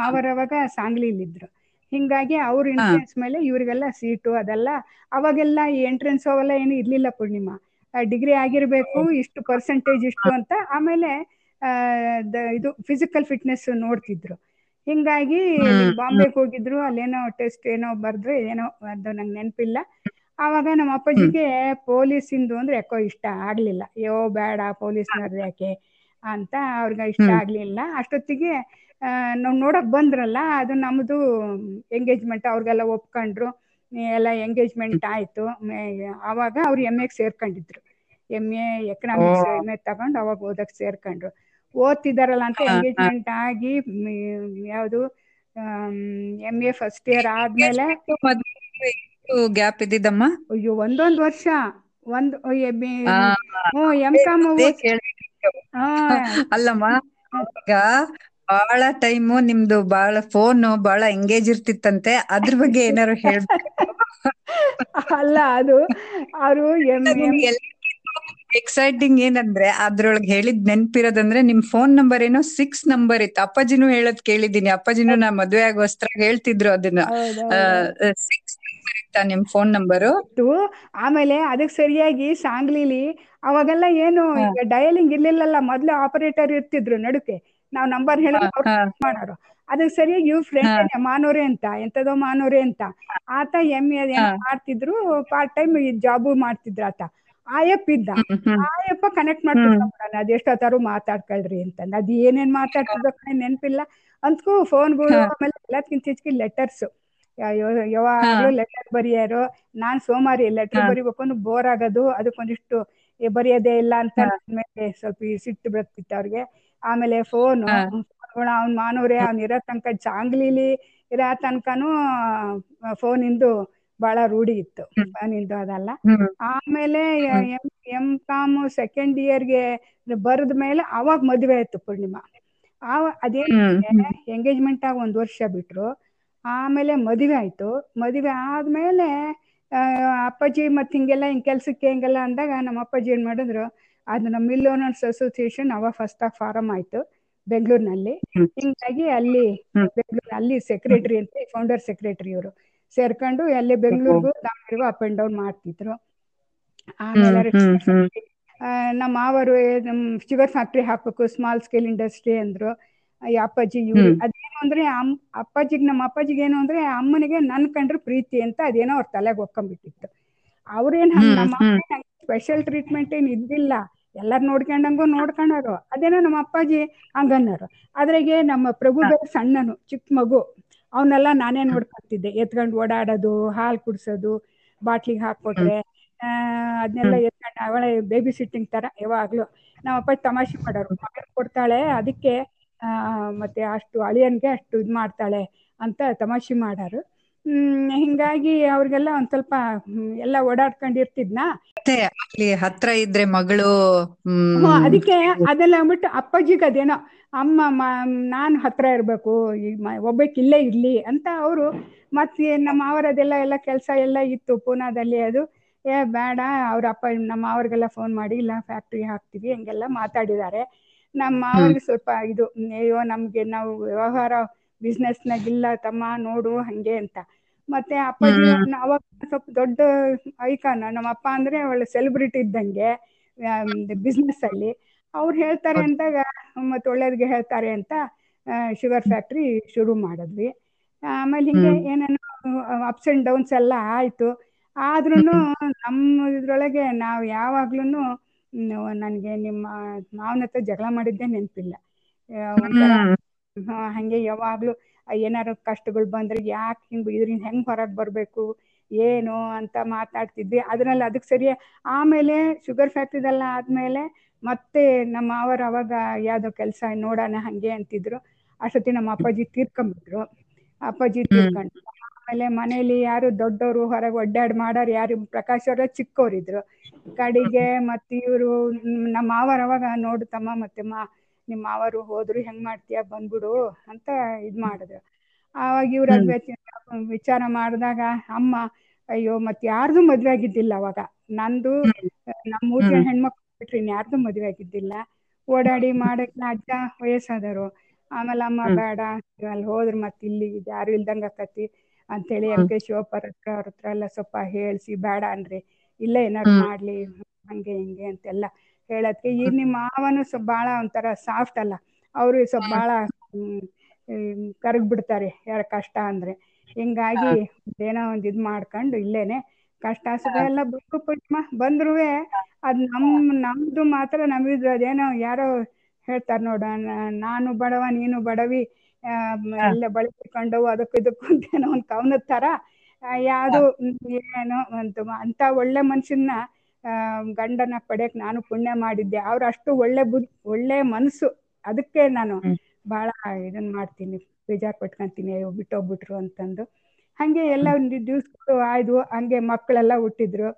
ಸಾಂಗ್ಲಿಲ್ ಇದ್ರು. ಹಿಂಗಾಗಿ ಅವ್ರ ಇನ್ಫ್ಲೂಯೆನ್ಸ್ ಮೇಲೆ ಇವರಿಗೆಲ್ಲ ಸೀಟು ಅದೆಲ್ಲ ಅವಾಗೆಲ್ಲ ಈ ಎಂಟ್ರೆನ್ಸ್ ಅವೆಲ್ಲ ಏನು ಇರ್ಲಿಲ್ಲ ಪೂರ್ಣಿಮಾ. ಡಿಗ್ರಿ ಆಗಿರ್ಬೇಕು ಇಷ್ಟು ಪರ್ಸೆಂಟೇಜ್ ಇಷ್ಟು ಅಂತ ಆಮೇಲೆ ಇದು ಫಿಸಿಕಲ್ ಫಿಟ್ನೆಸ್ ನೋಡ್ತಿದ್ರು. ಹಿಂಗಾಗಿ ಬಾಂಬೆಗೆ ಹೋಗಿದ್ರು ಅಲ್ಲೇನೋ ಟೆಸ್ಟ್ ಏನೋ ಬರ್ದ್ರು ಏನೋ ಅದು ನಂಗೆ ನೆನಪಿಲ್ಲ. ಆವಾಗ ನಮ್ಮ ಅಪ್ಪಾಜಿಗೆ ಪೊಲೀಸಿಂದು ಅಂದ್ರೆ ಯಾಕೋ ಇಷ್ಟ ಆಗ್ಲಿಲ್ಲ ಯೋ ಬೇಡ ಪೊಲೀಸ್ನವ್ರು ಯಾಕೆ ಅಂತ ಅವ್ರಿಗೆ ಇಷ್ಟ. ಆಗ್ಲಿಲ್ಲ ಅಷ್ಟೊತ್ತಿಗೆ ನಾವ್ ನೋಡಕ್ ಬಂದ್ರಲ್ಲ ಅದು ನಮ್ದು ಎಂಗೇಜ್ಮೆಂಟ್ ಅವ್ರಿಗೆಲ್ಲ ಒಪ್ಕೊಂಡ್ರು ಎಲ್ಲ ಎಂಗೇಜ್ಮೆಂಟ್ ಆಯ್ತು ಅವಾಗ ಆವಾಗ ಅವ್ರು ಎಂ ಎಗ್ ಸೇರ್ಕೊಂಡಿದ್ರು M A economics. M A ತಗೊಂಡು ಅವಾಗ ಓದಕ್ ಸೇರ್ಕೊಂಡ್ರು ಓದ್ತಿದಾರಲ್ಲ ಅಂತ. ಎಂಗೇಜ್ಮೆಂಟ್ ಆಗಿ ಯಾವ್ದು ಯಾವುದು ಎಂ ಎ ಫಸ್ಟ್ ಇಯರ್ ಆದ್ಮೇಲೆ ಗ್ಯಾಪ್ ಇದ್ದಿದ್ದಮ್ಮ? ಅಯ್ಯೋ ಒಂದೊಂದ್ ವರ್ಷ. ಒಂದ್ ಎಂ ಕಾಮ್. ಅಲ್ಲಮ್ಮ ಈಗ ಬಹಳ ಟೈಮು ನಿಮ್ದು ಬಹಳ ಫೋನ್ ಬಹಳ ಎಂಗೇಜ್ ಇರ್ತಿತ್ತಂತೆ. ಅದ್ರ ಬಗ್ಗೆ ಏನಾರು ಹೇಳ್ಬೇಕು ಅಲ್ಲ ಅದು ಅವರು ಎಕ್ಸೈಟಿಂಗ್ ಏನಂದ್ರೆ ಅದ್ರೊಳಗೆ ಹೇಳಿದ್ ನೆನ್ಪಿರೋದಂದ್ರೆ ನಿಮ್ ಫೋನ್ ನಂಬರ್ ಏನೋ ಸಿಕ್ಸ್ ನಂಬರ್ ಇತ್ತು. ಅಪ್ಪಾಜಿನೂ ಹೇಳೋದ್ ಕೇಳಿದೀನಿ ಅಪ್ಪಾಜಿನೂ ನಾ ಮದ್ವೆ ಆಗೋಸ್ತ್ರ ಹೇಳ್ತಿದ್ರು ಅದನ್ನ. ಸಿಕ್ಸ್ ನಿಮ್ ಫೋನ್ ನಂಬರು ಆಮೇಲೆ ಅದಕ್ಕೆ ಸರಿಯಾಗಿ ಸಾಂಗ್ಲಿಲಿ ಅವಾಗೆಲ್ಲ ಏನು ಈಗ ಡಯಲಿಂಗ್ ಇರ್ಲಿಲ್ಲಲ್ಲ ಮೊದ್ಲು ಆಪರೇಟರ್ ಇರ್ತಿದ್ರು ನಡುಕೆ ನಾವ್ ನಂಬರ್ ಹೇಳಿ. ಮಾಡೋರು. ಅದಕ್ಕೆ ಸರಿಯಾಗಿ ಇವ್ ಫ್ರೆಂಡ್. ಮಾನೋರೆ ಅಂತ ಎಂತದೋ ಮಾನೋರೆ ಅಂತ. ಆತ ಎಂ ಎ ಏನೋ ಮಾಡ್ತಿದ್ರು ಪಾರ್ಟ್ ಟೈಮ್ ಜಾಬು ಮಾಡ್ತಿದ್ರು ಆತ. ಆಯಪ್ಪ ಇದ್ದ ಆಯಪ್ಪ ಕನೆಕ್ಟ್ ಮಾಡ್ತಿದ್ದ ಅದ್ ಎಷ್ಟೊತ್ತಾರು ಮಾತಾಡ್ಕೊಳ್ರಿ ಅಂತ ಅದ್ ಏನೇನ್ ಮಾತಾಡ್ತಿದ್ರು ನೆನಪಿಲ್ಲ ನೆನ್ಪಿಲ್ಲ. ಅಂದ್ಕೂ ಫೋನ್ಗಳು. ಆಮೇಲೆ ಎಲ್ಲದಕ್ಕಿಂತ ಹೆಚ್ಚಿಗೆ ಲೆಟರ್ಸ್ ಯಾವಾಗ್ಲೂ ಲೆಟರ್ ಬರೆಯೋರು? ನಾನ್ ಸೋಮಾರಿ ಲೆಟರ್ ಬರಿಬೇಕು ಅಂದ್ರೆ ಬೋರ್ ಆಗೋದು. ಅದಕ್ಕೊಂದಿಷ್ಟು ಬರೆಯೋದೇ ಇಲ್ಲ ಅಂತ ಮೇಲೆ ಸ್ವಲ್ಪ ಸಿಟ್ಟು ಬರ್ತಿತ್ತು ಅವ್ರಿಗೆ. ಆಮೇಲೆ ಫೋನ್. ಅವ್ನ್ ಮಾನವ್ರೆ ಅವ್ನ್ ಇರೋ ತನಕ ಜಾಂಗ್ಲಿಲಿ ಇರೋ ತನಕನು ಫೋನ್ ಇಂದು ಬಹಳ ರೂಢಿ ಇತ್ತು. ನಿಂದು ಫೋನ್ ಇಂದು ಅದಲ್ಲ. ಆಮೇಲೆ. ಎಂ ಎಂ ಕಾಮ್ ಸೆಕೆಂಡ್ ಇಯರ್ಗೆ ಬರೆದ ಮೇಲೆ ಅವಾಗ ಮದುವೆ ಆಯ್ತು ಪೂರ್ಣಿಮಾ. ಆ ಅದೇನ್ ಎಂಗೇಜ್ಮೆಂಟ್ ಆಗಿ ಒಂದ್ ವರ್ಷ ಬಿಟ್ರು. ಆಮೇಲೆ ಮದುವೆ ಆಯ್ತು. ಮದುವೆ ಆದ್ಮೇಲೆ ಆ, ಅಪ್ಪಾಜಿ ಮತ್ತೆ ಹಿಂಗೆಲ್ಲ ಹಿಂಗ್ ಕೆಲ್ಸಕ್ಕೆ ಹಿಂಗೆಲ್ಲ ಅಂದಾಗ ನಮ್ಮ ಅಪ್ಪಾಜಿ ಏನ್ ಮಾಡಿದ್ರು ಅದು ನಮ್ಮ ಮಿಲ್ ಓನರ್ಸ್ ಅಸೋಸಿಯೇಷನ್ ಅವ ಫಸ್ಟ್ ಆಗಿ ಫಾರಂ ಆಯ್ತು ಬೆಂಗಳೂರಿನಲ್ಲಿ. ಹಿಂಗಾಗಿ ಅಲ್ಲಿ. ಬೆಂಗಳೂರು ಅಲ್ಲಿ ಸೆಕ್ರೆಟರಿ ಅಂತ ಫೌಂಡರ್ ಸೆಕ್ರೆಟರಿ ಅವರು ಸೇರ್ಕೊಂಡು ಅಲ್ಲಿ ಬೆಂಗಳೂರಿಗೂ ದಾವಣಗೆರೆಗೂ ಅಪ್ ಅಂಡ್ ಡೌನ್ ಮಾಡ್ತಿದ್ರು. ಆಮೇಲೆ ನಮ್ಮ ಮಾವರು ಶುಗರ್ ಫ್ಯಾಕ್ಟ್ರಿ ಹಾಕ್ಬೇಕು ಸ್ಮಾಲ್ ಸ್ಕೇಲ್ ಇಂಡಸ್ಟ್ರಿ ಅಂದ್ರು. ಈ ಅಪ್ಪಾಜಿ ಇವ್ರು. ಅದೇನು ಅಂದ್ರೆ ಅಮ್ ಅಪ್ಪಾಜಿಗ್ ನಮ್ಮ ಅಪ್ಪಾಜಿಗೆ ಏನು ಅಂದ್ರೆ ಅಮ್ಮನಿಗೆ ನನ್ ಕಂಡ್ರೆ ಪ್ರೀತಿ ಅಂತ ಅದೇನೋ ಅವ್ರ ತಲೆಗೆ ಒಕ್ಕೊಂಬಿಟ್ಟಿತ್ತು. ಅವ್ರೇನ್ ನಮ್ಮ ಸ್ಪೆಷಲ್ ಟ್ರೀಟ್ಮೆಂಟ್ ಏನ್ ಇದ್ದಿಲ್ಲ. ಎಲ್ಲಾರು ನೋಡ್ಕೊಂಡಂಗು ನೋಡ್ಕೊಂಡಾರು. ಅದೇನೋ ನಮ್ಮ ಅಪ್ಪಾಜಿ ಹಂಗನ್ನರು ಅದ್ರಾಗೆ ನಮ್ಮ ಪ್ರಭು ಸಣ್ಣನು ಚಿಕ್ಕ ಮಗು. ಅವನ್ನೆಲ್ಲ ನಾನೇ ನೋಡ್ಕೊಂತಿದ್ದೆ. ಎತ್ಕೊಂಡು ಓಡಾಡೋದು ಹಾಲು ಕುಡ್ಸೋದು ಬಾಟ್ಲಿಗೆ ಹಾಕೊಟ್ರೆ ಆ ಅದನ್ನೆಲ್ಲ ಎತ್ಕೊಂಡು ಅವಳ ಬೇಬಿ ಸಿಟ್ಟಿಂಗ್ ತರ ಯಾವಾಗ್ಲೂ. ನಮ್ಮ ಅಪ್ಪಾಜಿ ತಮಾಷೆ ಮಾಡೋರು. ಮಗನ್ ಕೊಡ್ತಾಳೆ ಅದಕ್ಕೆ ಮತ್ತೆ ಅಷ್ಟು ಅಳಿಯನ್ಗೆ ಅಷ್ಟು ಇದ್ ಮಾಡ್ತಾಳೆ ಅಂತ ತಮಾಷೆ ಮಾಡಾರು. ಹ್ಮ್ ಹಿಂಗಾಗಿ ಅವ್ರಿಗೆಲ್ಲ ಒಂದ್ ಸ್ವಲ್ಪ ಎಲ್ಲ ಓಡಾಡ್ಕೊಂಡಿರ್ತಿದ್ನಾ ಅಲ್ಲಿ ಹತ್ರ ಇದ್ರೆ ಮಗಳು ಅದಕ್ಕೆ ಅದೆಲ್ಲ ಅಂದ್ಬಿಟ್ಟು ಅಪ್ಪಾಜಿಗೆ ಅದೇನೋ ಅಮ್ಮ ನಾನು ಹತ್ರ ಇರ್ಬೇಕು ಒಬ್ಬಕ್ಕೆ ಇಲ್ಲೇ ಇರ್ಲಿ ಅಂತ ಅವರು ಮತ್ತೆ ನಮ್ಮ ಅವರದೆಲ್ಲ ಎಲ್ಲ ಕೆಲಸ ಎಲ್ಲ ಇತ್ತು ಪೂನಾದಲ್ಲಿ ಅದು. ಏ ಬೇಡ ಅವ್ರ ಅಪ್ಪ ನಮ್ಮ ಅವ್ರಿಗೆಲ್ಲ ಫೋನ್ ಮಾಡಿ ಇಲ್ಲ ಫ್ಯಾಕ್ಟ್ರಿ ಹಾಕ್ತೀವಿ ಹಂಗೆಲ್ಲ ಮಾತಾಡಿದ್ದಾರೆ ನಮ್ಮ ಮಾವನಿಗೆ ಸ್ವಲ್ಪ ಇದು ಅಯ್ಯೋ ನಮ್ಗೆ ನಾವು ವ್ಯವಹಾರ ಬಿಸ್ನೆಸ್ನಾಗ ಇಲ್ಲ ತಮ್ಮ ನೋಡು ಹಂಗೆ ಅಂತ. ಮತ್ತೆ ಅಪ್ಪಾಜಿ ಹ್ಮ್. ಅವಾಗ ಸ್ವಲ್ಪ ದೊಡ್ಡ ಐಕಾನ್ ನಮ್ಮ ಅಪ್ಪ ಅಂದ್ರೆ ಒಳ್ಳೆ ಸೆಲೆಬ್ರಿಟಿ ಇದ್ದಂಗೆ ಬಿಸ್ನೆಸ್ ಅಲ್ಲಿ. ಅವ್ರು ಹೇಳ್ತಾರೆ ಅಂದಾಗ ಮತ್ತೆ ಒಳ್ಳೇದ್ಗೆ ಹೇಳ್ತಾರೆ ಅಂತ ಶುಗರ್ ಫ್ಯಾಕ್ಟ್ರಿ ಶುರು ಮಾಡಿದ್ವಿ. ಆಮೇಲೆ ಹಿಂಗೆ ಏನೇನು ಏನೇನೋ ಅಪ್ಸ್ ಅಂಡ್ ಡೌನ್ಸ್ ಎಲ್ಲ ಆಯ್ತು. ಆದ್ರೂನು ನಮ್ಮ ಇದ್ರೊಳಗೆ ನಾವು ಯಾವಾಗ್ಲೂ ನನಗೆ ನಿಮ್ಮ ಮಾವನ ಹತ್ರ ಜಗಳ ಮಾಡಿದ್ದೆ ನೆನಪಿಲ್ಲ. ಹಂಗೆ ಯಾವಾಗ್ಲೂ ಏನಾರು ಕಷ್ಟಗಳು ಬಂದ್ರೆ ಯಾಕೆ ಹಿಂಗ್ ಇದ್ರಿಂದ ಹೆಂಗ್ ಹೊರಗ್ ಬರ್ಬೇಕು ಏನು ಅಂತ ಮಾತಾಡ್ತಿದ್ವಿ. ಅದ್ರಲ್ಲಿ ಅದಕ್ಕೆ ಸರಿ ಆಮೇಲೆ ಶುಗರ್ ಫ್ಯಾಕ್ಟ್ರಿದೆಲ್ಲ ಆದ್ಮೇಲೆ ಮತ್ತೆ ನಮ್ಮ ಮಾವರ್ ಅವಾಗ ಯಾವ್ದೋ ಕೆಲಸ ನೋಡೋಣ ಹಂಗೆ ಅಂತಿದ್ರು. ಅಷ್ಟೊತ್ತಿ ನಮ್ಮ ಅಪ್ಪಾಜಿ ತೀರ್ಕೊಂಡ್ಬಿಟ್ರು ಅಪ್ಪಾಜಿ ತೀರ್ಕೊಂಡು ಆಮೇಲೆ ಮನೇಲಿ ಯಾರು ದೊಡ್ಡವರು ಹೊರಗೆ ಒಡ್ಡಾಡ್ ಮಾಡೋರು ಯಾರು ಪ್ರಕಾಶ್ ಅವರ ಚಿಕ್ಕವರಿದ್ರು ಕಡೆಗೆ ಮತ್ತೆ ಇವರು ನಮ್ಮ ಮಾವರ್ ಅವಾಗ ನೋಡು ತಮ್ಮ ಮತ್ತೆ ಮಾ ನಿಮ್ಮ ಮಾವರು ಹೋದ್ರು ಹೆಂಗ್ ಮಾಡ್ತೀಯ ಬಂದ್ಬಿಡು ಅಂತ ಇದ್ ಮಾಡಿದ್ರು. ಆವಾಗ ಇವ್ರ ವಿಚಾರ ಮಾಡಿದಾಗ ಅಮ್ಮ ಅಯ್ಯೋ ಮತ್ ಯಾರ್ದು ಮದ್ವೆ ಆಗಿದ್ದಿಲ್ಲ ಅವಾಗ. ನಂದು ನಮ್ಮ ಮೂರ್ ಜನ ಹೆಣ್ಮಕ್ಳು ಬಿಟ್ರಿ ಇನ್ಯಾರ್ದು ಮದ್ವೆ ಆಗಿದ್ದಿಲ್ಲ. ಓಡಾಡಿ ಮಾಡಕ್ ಅಜ್ಜ ವಯಸ್ಸಾದರು ಆಮೇಲೆ ಅಮ್ಮ ಬೇಡ ಅಲ್ಲಿ ಹೋದ್ರ ಮತ್ತೆ ಇಲ್ಲಿ ಯಾರು ಇಲ್ದಂಗ ಆಕತಿ. ಅಂತೇಳಿ ಎಂ ಕೆ ಶಿವಪ್ಪರ ಹತ್ರ ಅವ್ರ ಹತ್ರ ಎಲ್ಲ ಸ್ವಲ್ಪ ಹೇಳ್ಸಿ ಬೇಡ ಅನ್ರಿ. ಇಲ್ಲ ಏನಾರು ಮಾಡ್ಲಿ ಹಂಗೆ ಹಿಂಗೆ ಅಂತೆಲ್ಲ ಹೇಳದ್ಕೆ ಈ ನಿಮ್ಮ ಮಾವನು ಸ್ವಲ್ಪ ಬಾಳ ಒಂಥರ ಸಾಫ್ಟ್ ಅಲ್ಲ. ಅವರು ಸ್ವಲ್ಪ ಬಾಳ ಕರಗ್ ಬಿಡ್ತಾರೆ ಯಾರ ಕಷ್ಟ ಅಂದ್ರೆ. ಹಿಂಗಾಗಿ ಏನೋ ಒಂದ್ ಇದ್ ಮಾಡ್ಕೊಂಡು ಇಲ್ಲೇನೆ ಕಷ್ಟ ಸುಖ ಎಲ್ಲ ಬೇಕು ಪುಟ್ಮ ಬಂದ್ರುವೆ ಅದ್ ನಮ್ ನಮ್ದು ಮಾತ್ರ ನಮಿದು ಅದೇನೋ ಯಾರೋ ಹೇಳ್ತಾರ ನೋಡ ನಾನು ಬಡವ ನೀನು ಬಡವಿ. ಎಲ್ಲ ಬಳಸಿಕೊಂಡು ಅದಕ್ಕೂ ಇದಕ್ಕೂ ಅಂತ ಏನೋ ಒಂದ್ ಕವನದ ತರ ಯಾವ್ದು ಏನೋ ಒಂದು ಅಂತ ಒಳ್ಳೆ ಮನುಷ್ಯನ್ನ ಆ ಗಂಡನ ಪಡೆಯಕ್ ನಾನು ಪುಣ್ಯ ಮಾಡಿದ್ದೆ. ಅವ್ರ ಅಷ್ಟು ಒಳ್ಳೆ ಬುದ್ ಒಳ್ಳೆ ಮನ್ಸು ಅದಕ್ಕೆ ನಾನು ಬಹಳ ಇದನ್ ಮಾಡ್ತೀನಿ ಬೇಜಾರ್ ಪಟ್ಕೊಂತೀನಿ ಅಯ್ಯೋ ಬಿಟ್ಟೋಗ್ಬಿಟ್ರು ಅಂತಂದು. ಹಂಗೆ ಎಲ್ಲ ದಿವ್ಸ ದಿವ್ಸಗಳು ಆಯ್ದು ಹಂಗೆ ಮಕ್ಕಳೆಲ್ಲ ಹುಟ್ಟಿದ್ರು.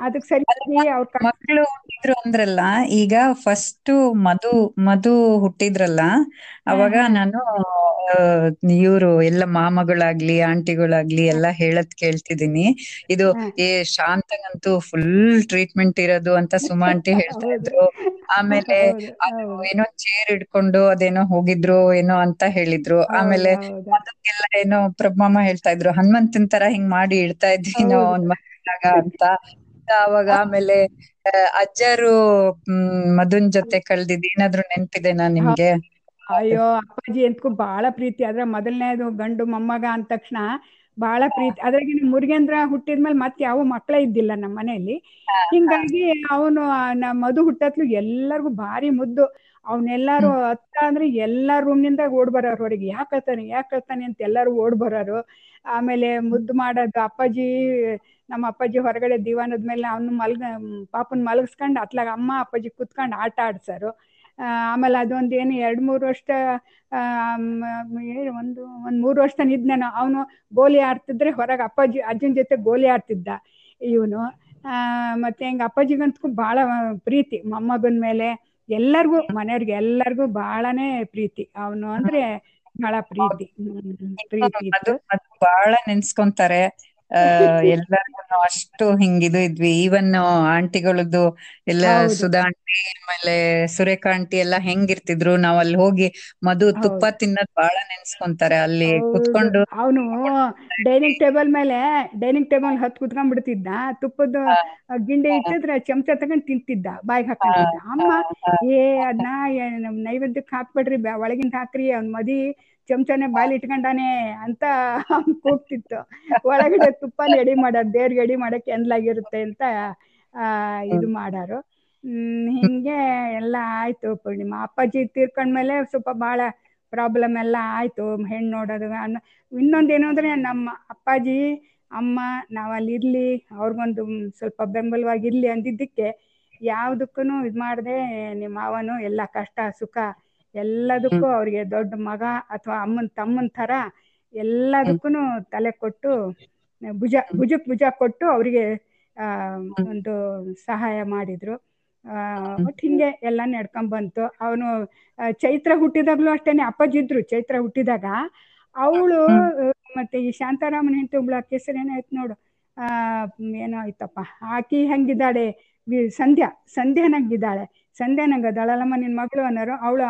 ಅದಕ್ಕೆ ಸರಿಯಾಗಿ ಅವ್ರ ಮಕ್ಕಳು ಹುಟ್ಟಿದ್ರು ಅಂದ್ರಲ್ಲ ಈಗ ಫಸ್ಟ್ ಮಧು ಮಧು ಹುಟ್ಟಿದ್ರಲ್ಲ ಅವಾಗ ನಾನು ಇವ್ರು ಎಲ್ಲ ಮಾಮಗಳಾಗ್ಲಿ ಆಂಟಿಗಳಾಗ್ಲಿ ಎಲ್ಲ ಹೇಳದ್ ಕೇಳ್ತಿದೀನಿ ಇದು. ಏ ಶಾಂತಗಂತೂ ಫುಲ್ ಟ್ರೀಟ್ಮೆಂಟ್ ಇರೋದು ಅಂತ ಸುಮಾ ಆಂಟಿ ಹೇಳ್ತಾ ಇದ್ರು. ಆಮೇಲೆ ಏನೋ ಚೇರ್ ಹಿಡ್ಕೊಂಡು ಅದೇನೋ ಹೋಗಿದ್ರು ಏನೋ ಅಂತ ಹೇಳಿದ್ರು. ಆಮೇಲೆ ಅದಕ್ಕೆಲ್ಲ ಏನೋ ಪ್ರಭಾಮ ಹೇಳ್ತಾ ಇದ್ರು. ಹನುಮಂತನ್ ತರ ಹಿಂಗ್ ಮಾಡಿ ಇಡ್ತಾ ಇದ್ವಿ ನಾವು. ಅವ್ನ್ ಮಕ್ಕಳಾಗ ಅಂತ. ಅವಾಗ ಆಮೇಲೆ ಅಜ್ಜರು ಹ್ಮ್ ಮಧುನ್ ಜೊತೆ ಕಳ್ದಿದ್ ಏನಾದ್ರು ನೆನ್ಪಿದೆನಾ ನಿಮ್ಗೆ? ಅಯ್ಯೋ ಅಪ್ಪಾಜಿ ಎಂತಕ್ಕೂ ಬಹಳ ಪ್ರೀತಿ. ಆದ್ರೆ ಮೊದಲನೇದು ಗಂಡು ಮೊಮ್ಮಗ ಅಂದ ತಕ್ಷಣ ಬಹಳ ಪ್ರೀತಿ ಅದ್ರಾಗ ಮುರುಗೇಂದ್ರ ಹುಟ್ಟಿದ್ಮೇಲೆ ಮತ್ತೆ ಯಾವ ಮಕ್ಕಳೇ ಇದ್ದಿಲ್ಲ ನಮ್ಮ ಮನೆಯಲ್ಲಿ ಹಿಂಗಾಗಿ ಅವನು ನಮ್ಮ ಮಧು ಹುಟ್ಟತ್ಲು ಎಲ್ಲರಿಗೂ ಭಾರಿ ಮುದ್ದು. ಅವನೆಲ್ಲಾರು ಹತ್ತ ಅಂದ್ರೆ ಎಲ್ಲಾ ರೂಮ್ನಿಂದ ಓಡ್ ಬರೋರು ಹೊರಗೆ ಯಾಕೆ ಹೇಳ್ತಾನೆ ಯಾಕೆ ಹೇಳ್ತಾನೆ ಅಂತ ಎಲ್ಲಾರು ಓಡ್ ಬರೋರು. ಆಮೇಲೆ ಮುದ್ದು ಮಾಡೋದು ಅಪ್ಪಾಜಿ ನಮ್ಮ ಅಪ್ಪಾಜಿ ಹೊರಗಡೆ ದಿವಾನದ ಮೇಲೆ ಅವ್ನು ಮಲ್ಗ ಪಾಪನ್ ಮಲಗಿಸ್ಕೊಂಡು ಅತ್ಲಾಗ ಅಮ್ಮ ಅಪ್ಪಾಜಿ ಕುತ್ಕೊಂಡು ಆಟ ಆಡ್ಸರು. ಆಮೇಲೆ ಅದೊಂದು ಏನು ಎರಡ್ ಮೂರು ವರ್ಷ ಒಂದು ಒಂದ್ ಮೂರು ವರ್ಷ ನಾನು. ಅವನು ಗೋಲಿ ಆಡ್ತಿದ್ರೆ ಹೊರಗೆ ಅಪ್ಪಾಜಿ ಅಜ್ಜನ ಜೊತೆ ಗೋಲಿ ಆಡ್ತಿದ್ದ ಇವನು. ಆ ಮತ್ತೆ ಹಿಂಗ ಅಪ್ಪಾಜಿಗಂತೂ ಭಾಳ ಪ್ರೀತಿ. ಮೊಮ್ಮಗನ ಮೇಲೆ ಎಲ್ಲರಿಗೂ ಮನೆಯವ್ರಿಗೆ ಎಲ್ಲರಿಗೂ ಬಹಳನೇ ಪ್ರೀತಿ. ಅವನು ಅಂದ್ರೆ ಬಹಳ ಪ್ರೀತಿ. ಪ್ರೀತಿ ಬಹಳ ನೆನ್ಸ್ಕೊಂತಾರೆ. ಎಲ್ಲರಿಗೂ ಅಷ್ಟು ಹಿಂಗಿದು ಇದ್ವಿ. ಈವನ್ ಆಂಟಿಗಳದ್ದು ಎಲ್ಲ ಸುಧಾ ಆಂಟಿ ಆಮೇಲೆ ಸುರೇಖಾ ಆಂಟಿ ಎಲ್ಲ ಹೆಂಗಿರ್ತಿದ್ರು. ನಾವ್ ಅಲ್ಲಿ ಹೋಗಿ ಮಧು ತುಪ್ಪ ತಿನ್ನದ್ ಬಹಳ ನೆನ್ಸ್ಕೊಂತಾರೆ ಅಲ್ಲಿ ಕುತ್ಕೊಂಡು. ಅವನು ಡೈನಿಂಗ್ ಟೇಬಲ್ ಮೇಲೆ ಡೈನಿಂಗ್ ಟೇಬಲ್ ಹತ್ ಕುತ್ಕೊಂಡ್ ಬಿಡ್ತಿದ್ದ ತುಪ್ಪದ ಗಿಂಡಿ ಇಟ್ಟಿದ್ರೆ ಚಮಚ ತಗೊಂಡ್ ತಿಂತಿದ್ದ ಬಾಯಿಗೆ ಹಾಕೊಂಡಿದ್ದ ಅಮ್ಮ ಏ ಅದನ್ನ ನೈವೇದ್ಯಕ್ಕೆ ಹಾಕ್ಬೇಡ್ರಿ ಒಳಗಿಂದ ಹಾಕ್ರಿ ಅವ್ನ್ ಮದಿ. ಚಮಚನೆ ಬಾಯಲ್ಲಿ ಇಟ್ಕೊಂಡಾನೆ ಅಂತ ಕೂಗ್ತಿತ್ತು. ಒಳಗಡೆ ತುಪ್ಪ ಎಡಿ ಮಾಡೋದು, ದೇವ್ರಿಗೆ ಎಡಿ ಮಾಡಕ್ಕೆ ಎಂದ್ಲಾಗಿರುತ್ತೆ ಅಂತ, ಆ, ಇದು ಮಾಡಾರು. ಹ್ಮ್, ಹಿಂಗೆ ಎಲ್ಲ ಆಯ್ತು ಪೂರ್ಣಿಮಾ. ಅಪ್ಪಾಜಿ ತೀರ್ಕೊಂಡ್ಮೇಲೆ ಸ್ವಲ್ಪ ಬಹಳ ಪ್ರಾಬ್ಲಮ್ ಎಲ್ಲ ಆಯ್ತು. ಹೆಣ್ಣು ನೋಡೋದು ಇನ್ನೊಂದೇನು ಅಂದ್ರೆ ನಮ್ಮ ಅಪ್ಪಾಜಿ, ಅಮ್ಮ ನಾವಲ್ಲಿ ಇರ್ಲಿ, ಅವ್ರಿಗೊಂದು ಸ್ವಲ್ಪ ಬೆಂಬಲವಾಗಿರ್ಲಿ ಅಂದಿದ್ದಕ್ಕೆ ಯಾವ್ದಕ್ಕೂ ಇದ್ ಮಾಡದೆ, ನಿಮ್ಮ ಮಾವನು ಎಲ್ಲ ಕಷ್ಟ ಸುಖ ಎಲ್ಲದಕ್ಕೂ ಅವ್ರಿಗೆ ದೊಡ್ಡ ಮಗ ಅಥವಾ ಅಮ್ಮನ್ ತಮ್ಮನ್ ತರ ಎಲ್ಲದಕ್ಕೂ ತಲೆ ಕೊಟ್ಟು ಭುಜ ಭುಜಕ್ ಭುಜ ಕೊಟ್ಟು ಅವರಿಗೆ ಆ ಒಂದು ಸಹಾಯ ಮಾಡಿದ್ರು. ಆ ಒಟ್ ಹಿಂಗೆ ಎಲ್ಲ ನಡ್ಕೊಂಡ್ ಬಂತು. ಅವನು ಚೈತ್ರ ಹುಟ್ಟಿದಾಗ್ಲೂ ಅಷ್ಟೇನೆ ಅಪ್ಪಾಜಿ ಇದ್ರು ಚೈತ್ರ ಹುಟ್ಟಿದಾಗ. ಅವಳು ಮತ್ತೆ ಈ ಶಾಂತಾರಾಮನ್ ಹೆಂಡತಿ ಒಬ್ಳ ಕೆಸರು ಏನಾಯ್ತು ನೋಡು. ಆ ಏನೋ ಆಯ್ತಪ್ಪ. ಆಕಿ ಹೆಂಗಿದ್ದಾಳೆ? ಸಂಧ್ಯಾ ಸಂಧ್ಯಾ ನಂಗಿದ್ದಾಳೆ. ಸಂಧ್ಯಾ ನಂಗ ದಳಲಮ್ಮ ನಿನ್ ಮಗಳು ಅನ್ನೋರು ಅವಳ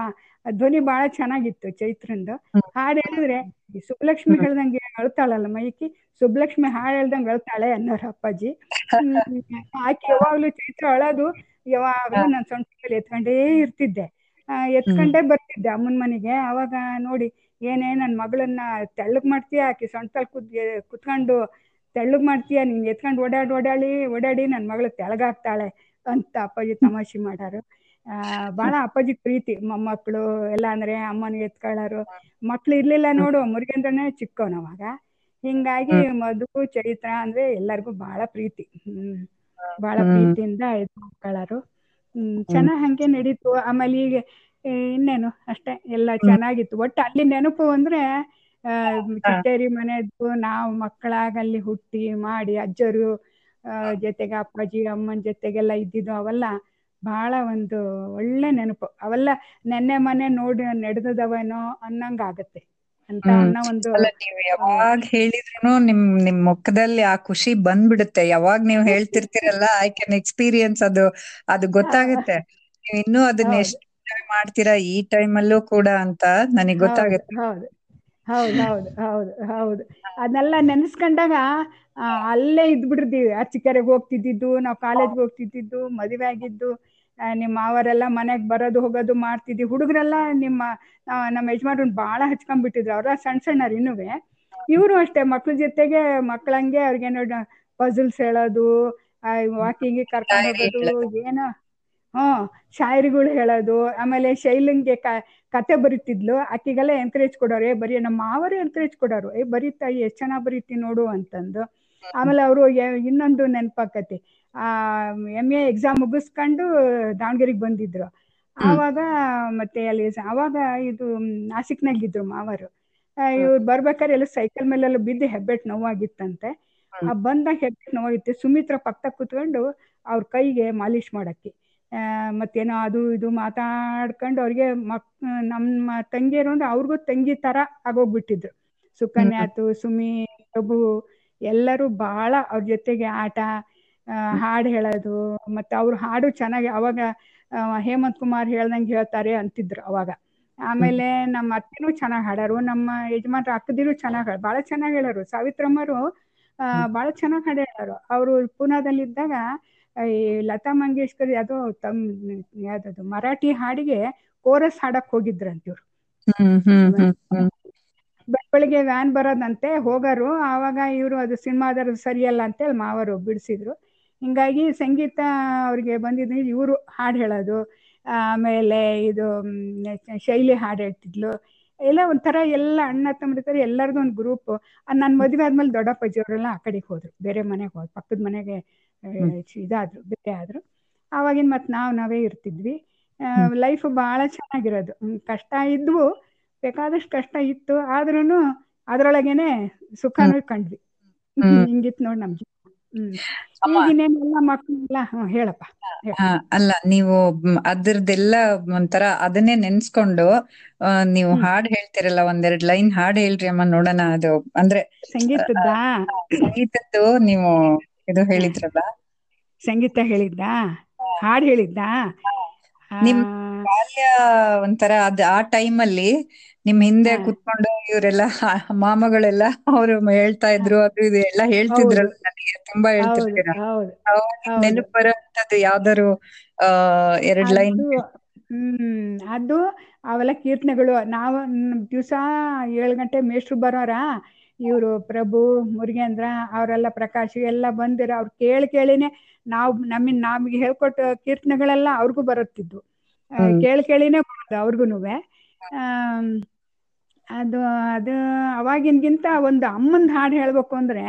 ಧ್ವನಿ ಬಹಳ ಚೆನ್ನಾಗಿತ್ತು ಚೈತ್ರಂದು ಹಾಡು ಹೇಳಿದ್ರೆ ಈ ಸುಬ್ಬಲಕ್ಷ್ಮಿ ಹೇಳ್ದಂಗೆ ಅಳ್ತಾಳಲ್ಲ ಮೈಕಿ? ಸುಬ್ಬಲಕ್ಷ್ಮಿ ಹಾಡು ಹೇಳ್ದಂಗೆ ಅಳ್ತಾಳೆ ಅನ್ನೋರು ಅಪ್ಪಾಜಿ. ಆಕೆ ಯಾವಾಗ್ಲೂ ಚೈತ್ರ ಅಳೋದು ಯಾವಾಗ್ಲೂ ನಾನು ಸೊಂಟದಲ್ಲಿ ಎತ್ಕೊಂಡೇ ಇರ್ತಿದ್ದೆ. ಆ, ಎತ್ಕೊಂಡೇ ಬರ್ತಿದ್ದೆ ಅಮ್ಮನ ಮನೆಗೆ. ಅವಾಗ ನೋಡಿ ಏನೇ ನನ್ ಮಗಳನ್ನ ತೆಳ್ಳಗ್ ಮಾಡ್ತೀಯ? ಆಕಿ ಸೊಂಟಲ್ ಕುದ್ ಕುತ್ಕೊಂಡು ತೆಳ್ಳಗ್ ಮಾಡ್ತೀಯ? ನೀನ್ ಎತ್ಕೊಂಡು ಓಡಾಡಿ ಓಡಾಡಿ ಓಡಾಡಿ ನನ್ ಮಗಳು ತೆಳಗಾಗ್ತಾಳೆ ಅಂತ ಅಪ್ಪಾಜಿ ತಮಾಷೆ ಮಾಡಾರು. ಆ ಬಹಳ ಅಪ್ಪಾಜಿ ಪ್ರೀತಿ. ಮೊಮ್ಮಕ್ಕಳು ಎಲ್ಲ ಅಂದ್ರೆ ಅಮ್ಮನ ಎತ್ಕೊಳ್ಳೋರು ಮಕ್ಳು ಇರ್ಲಿಲ್ಲ ನೋಡು ಮುರುಗೇಂದ್ರನೇ ಚಿಕ್ಕವನವಾಗ ಹಿಂಗಾಗಿ ಮಧು ಚೈತ್ರ ಅಂದ್ರೆ ಎಲ್ಲರಿಗೂ ಬಹಳ ಪ್ರೀತಿ. ಹ್ಮ್. ಬಹಳ ಪ್ರೀತಿಯಿಂದ ಇದು ಮಾಡ್ಕೊಳ್ಳೋರು ಹ್ಮ್. ಚೆನ್ನಾಗ್ ಹಂಗೆ ನಡೀತು. ಆಮೇಲೆ ಈಗ ಇನ್ನೇನು? ಅಷ್ಟೇ. ಎಲ್ಲ ಚೆನ್ನಾಗಿತ್ತು. ಒಟ್ಟು ಅಲ್ಲಿ ನೆನಪು ಅಂದ್ರೆ ಚಿಟ್ಟೇರಿ ಮನೆದ್ದು ನಾವು ಮಕ್ಕಳಾಗ ಅಲ್ಲಿ ಹುಟ್ಟಿ ಮಾಡಿ ಅಜ್ಜರು ಆ, ಜೊತೆಗೆ ಅಪ್ಪಾಜಿ ಅಮ್ಮನ ಜೊತೆಗೆಲ್ಲ ಇದ್ದಿದ್ದು ಅವೆಲ್ಲ. ಬಹಳ ಒಂದು ಒಳ್ಳೆ ನೆನಪು. ಅವೆಲ್ಲ ನೆನ್ನೆ ಮನೆ ನೋಡಿ ನಡೆದದವೇನೋ ಅನ್ನಂಗ ಆಗತ್ತೆ ಅಂತ ಅನ್ನೋ ಒಂದು ಯಾವಾಗ್ ಹೇಳಿದ್ರು ನಿಮ್ ನಿಮ್ ಮುಖದಲ್ಲಿ ಆ ಖುಷಿ ಬಂದ್ಬಿಡುತ್ತೆ. ಯಾವಾಗ್ ನೀವ್ ಹೇಳ್ತಿರ್ತೀರಲ್ಲ ಐ ಕ್ಯಾನ್ ಎಕ್ಸ್ಪೀರಿಯನ್ಸ್ ಅದು ಅದು ಗೊತ್ತಾಗುತ್ತೆ. ನೀವ್ ಇನ್ನೂ ಅದನ್ನ. ಎಷ್ಟು ಮಾಡ್ತೀರಾ ಈ ಟೈಮ್ ಅಲ್ಲೂ ಕೂಡ ಅಂತ ನನಗೆ ಗೊತ್ತಾಗುತ್ತೆ. ಹೌದು. ಹೌದು ಹೌದು ಹೌದು ಹೌದು. ಅದನ್ನೆಲ್ಲ ನೆನೆಸ್ಕೊಂಡಾಗ ಆ, ಅಲ್ಲೇ ಬಿಡ್ತೀವಿ ಅರ್ಚಿಕೆರೆಗೆ ಹೋಗ್ತಿದ್ದಿದ್ದು ನಾವು ಕಾಲೇಜ್ಗೆ ಹೋಗ್ತಿದ್ದಿದ್ದು ಮದುವೆ ಆಗಿದ್ದು ಆ, ನಿಮ್ಮ ಅವರೆಲ್ಲ ಮನೆಗೆ ಬರೋದು ಹೋಗೋದು ಮಾಡ್ತಿದ್ವಿ ಹುಡುಗರೆಲ್ಲ ನಿಮ್ಮ ಆ, ನಮ್ಮ ಯಜಮಾನ್ ಬಾಳ ಹಚ್ಕೊಂಡ್ಬಿಟ್ಟಿದ್ರು. ಅವ್ರ ಸಣ್ಣ ಸಣ್ಣರು ಇನ್ನುವೆ. ಇವರು ಅಷ್ಟೇ ಮಕ್ಳ ಜೊತೆಗೆ ಮಕ್ಳಂಗೆ ಅವ್ರಿಗೇನೋ ಪಜಲ್ಸ್ ಹೇಳೋದು ವಾಕಿಂಗ್ ಕರ್ಕೊಂಡು ಹೋಗೋದು ಏನೋ ಹ್ಮ್ ಶಾಯರಿಗಳು ಹೇಳೋದು. ಆಮೇಲೆ ಶೈಲಿಂಗ್ಗೆ ಕ ಕತೆ ಬರೀತಿದ್ಲು. ಆಕಿಗೆಲ್ಲ ಎನ್ಕರೇಜ್ ಕೊಡೋರು ಏ ಬರೀ ನಮ್ಮ ಮಾವರೇ ಎನ್ಕರೇಜ್ ಕೊಡೋರು. ಏ ಬರೀತಾ ಎಷ್ಟ್ ಚೆನ್ನಾಗ್ ಬರೀತಿ ನೋಡು ಅಂತಂದು. ಆಮೇಲೆ ಅವರು ಇನ್ನೊಂದು ನೆನಪಾಕತಿ ಆ ಎಂ ಎ ಎಕ್ಸಾಮ್ ಮುಗಿಸ್ಕೊಂಡು ದಾವಣಗೆರೆಗೆ ಬಂದಿದ್ರು. ಆವಾಗ ಮತ್ತೆ ಅಲ್ಲಿ ಆವಾಗ ಇದು ನಾಸಿಕ್ನಾಗಿದ್ರು ಮಾವರು. ಇವ್ರು ಬರ್ಬೇಕಾದ್ರೆ ಎಲ್ಲ ಸೈಕಲ್ ಮೇಲೆಲ್ಲ ಬಿದ್ದು ಹೆಬ್ಬೆಟ್ ನೋವಾಗಿತ್ತಂತೆ. ಆ ಬಂದಾಗ ಹೆಬ್ಬೆಟ್ ನೋವಾಗಿತ್ತು. ಸುಮಿತ್ರ ಪಕ್ಕ ಕುತ್ಕೊಂಡು ಅವ್ರ ಕೈಗೆ ಮಾಲಿಶ್ ಮಾಡಕ್ಕೆ. ಆ, ಮತ್ತೇನೋ ಅದು ಇದು ಮಾತಾಡ್ಕೊಂಡು ಅವ್ರಿಗೆ ಮಕ್ ನಮ್ಮ ತಂಗಿಯರು ಅಂದ್ರೆ ಅವ್ರಿಗೂ ತಂಗಿ ತರ ಆಗೋಗ್ಬಿಟ್ಟಿದ್ರು. ಸುಕನ್ಯಾ ಆತು ಸುಮಿ ಪ್ರಭು ಎಲ್ಲರೂ ಬಹಳ ಅವ್ರ ಜೊತೆಗೆ ಆಟ ಹಾಡು ಹೇಳೋದು ಮತ್ತೆ ಅವ್ರು ಹಾಡು ಚೆನ್ನಾಗಿ ಅವಾಗ ಹೇಮಂತ್ ಕುಮಾರ್ ಹೇಳ್ದಂಗೆ ಹೇಳ್ತಾರೆ ಅಂತಿದ್ರು ಅವಾಗ. ಆಮೇಲೆ ನಮ್ಮ ಅತ್ತೆನೂ ಚೆನ್ನಾಗಿ ಹಾಡಾರು ನಮ್ಮ ಯಜಮಾನ್ರ ಅಕ್ಕದಿರು ಚೆನ್ನಾಗಿ ಬಹಳ ಚೆನ್ನಾಗಿ ಹೇಳೋರು. ಸಾವಿತ್ರಮ್ಮರು ಬಹಳ ಚೆನ್ನಾಗಿ ಹಾಡು ಹೇಳೋರು. ಅವರು ಪೂನಾದಲ್ಲಿದ್ದಾಗ ಈ ಲತಾ ಮಂಗೇಶ್ಕರ್ ಅದು ತಮ್ ಯಾವ್ದದು ಮರಾಠಿ ಹಾಡಿಗೆ ಕೋರಸ್ ಹಾಡಕ್ ಹೋಗಿದ್ರಂತ ಬೆಳಗ್ಗೆ ವ್ಯಾನ್ ಬರೋದಂತೆ ಹೋಗರು ಆವಾಗ ಇವರು ಅದು ಸಿನಿಮಾದವ್ರು ಸರಿಯಲ್ಲ ಅಂತೇಳಿ ಮಾವರು ಬಿಡಿಸಿದ್ರು. ಹಿಂಗಾಗಿ ಸಂಗೀತ ಅವ್ರಿಗೆ ಬಂದಿದ್ದು ಇವರು ಹಾಡು ಹೇಳೋದು ಆಮೇಲೆ ಇದು ಶೈಲಿ ಹಾಡು ಹೇಳ್ತಿದ್ಲು. ಎಲ್ಲ ಒಂಥರ ಎಲ್ಲ ಅಣ್ಣ ತಮ್ಮರಿದ್ದಾರೆ ಎಲ್ಲರದು ಒಂದು ಗ್ರೂಪ್ ನನ್ನ ಮದುವೆ ಆದ್ಮೇಲೆ ದೊಡ್ಡಪ್ಪಾಜಿ ಅವರೆಲ್ಲ ಆ ಕಡೆಗೆ ಹೋದ್ರು. ಬೇರೆ ಮನೆಗೆ ಹೋದ್ರು ಪಕ್ಕದ ಮನೆಗೆ ಇದಾದ್ರು ಬೇರೆ ಆದ್ರು. ಆವಾಗಿನ ಮತ್ತೆ ನಾವು ನಾವೇ ಇರ್ತಿದ್ವಿ. ಲೈಫ್ ಬಹಳ ಚೆನ್ನಾಗಿರೋದು. ಕಷ್ಟ ಇದ್ವು. ಬೇಕಾದಷ್ಟು ಕಷ್ಟ ಇತ್ತು. ಆದ್ರೂನು ಅದ್ರೊಳಗೇನೆ ಸುಖನೂ ಕಂಡ್ವಿ. ಹಿಂಗಿತ್ ಹಿಂಗಿತ್ತು ನೋಡಿ ನಮ್ ಜೀವನ ಹ್ಮ್. ಅಮ್ಮ. ಈಗಿನೇನೆಲ್ಲ ಮಕ್ಕಳೆಲ್ಲ ಹ್ಮ್ ಹೇಳಪ್ಪ. ಅಲ್ಲ ನೀವು ಅದ್ರದ್ದೆಲ್ಲ ಒಂಥರ ಅದನ್ನೇ ನೆನ್ಸ್ಕೊಂಡು ನೀವು. ಹಾಡ್ ಹೇಳ್ತಿರಲ್ಲ ಒಂದೆರಡ್ ಲೈನ್ ಹಾಡ್ ಹೇಳ್ರಿ ಅಮ್ಮ ನೋಡೋಣ ಅದು. ಅಂದ್ರೆ ಸಂಗೀತದ್ದಾ? ಸಂಗೀತದ್ದು ನೀವು ಇದು ಹೇಳಿದ್ರಲ್ಲ? ಸಂಗೀತ ಹೇಳಿದ್ದ? ಹಾಡ್ ಹೇಳಿದ್ದ? ನಿಮ್ ಬಾಲ್ಯ ಒಂಥರ ಅದ್ ಆ ಟೈಮಲ್ಲಿ ನಿಮ್ ಹಿಂದೆ. ಕುತ್ಕೊಂಡು ಇವರೆಲ್ಲ ಮಾಮಗಳೆಲ್ಲ ಅವ್ರು ಹೇಳ್ತಾ ಇದ್ರು ಅದು ಇದು ಎಲ್ಲ ಹೇಳ್ತಿದ್ರಲ್ಲ ನನಗೆ ತುಂಬಾ ಹೇಳ್ತಿರ್ತೀರ? ನೆನಪು ಬರೋಂಥದ್ದು ಯಾವ್ದಾರು ಆ ಎರಡ್ ಲೈನ್ ಹ್ಮ್ ಅದು ಅವೆಲ್ಲ ಕೀರ್ತನೆಗಳು. ನಾವು ದಿವಸ ಏಳು ಗಂಟೆ ಮೇಷ್ಟ್ರು ಬರೋರ ಇವರು ಪ್ರಭು ಮುರುಗೇಂದ್ರ ಅವರೆಲ್ಲ ಪ್ರಕಾಶ್ ಎಲ್ಲ ಬಂದಿರ ಅವ್ರು ಕೇಳಿ ಕೇಳಿನೇ ನಾವು ನಮ್ಮಿನ ನಮ್ಗೆ ಹೇಳ್ಕೊಟ್ಟ ಕೀರ್ತನೆಗಳೆಲ್ಲ ಅವ್ರಿಗೂ ಬರುತ್ತಿದ್ವು ಆ, ಕೇಳಿ ಕೇಳಿನೇ ಬರೋದು ಅವ್ರಿಗೂನುವೆ. ಆಮ್, ಅದು ಅದು ಅವಾಗಿನ್ಗಿಂತ ಒಂದು ಅಮ್ಮನ ಹಾಡು ಹೇಳ್ಬೇಕು ಅಂದ್ರೆ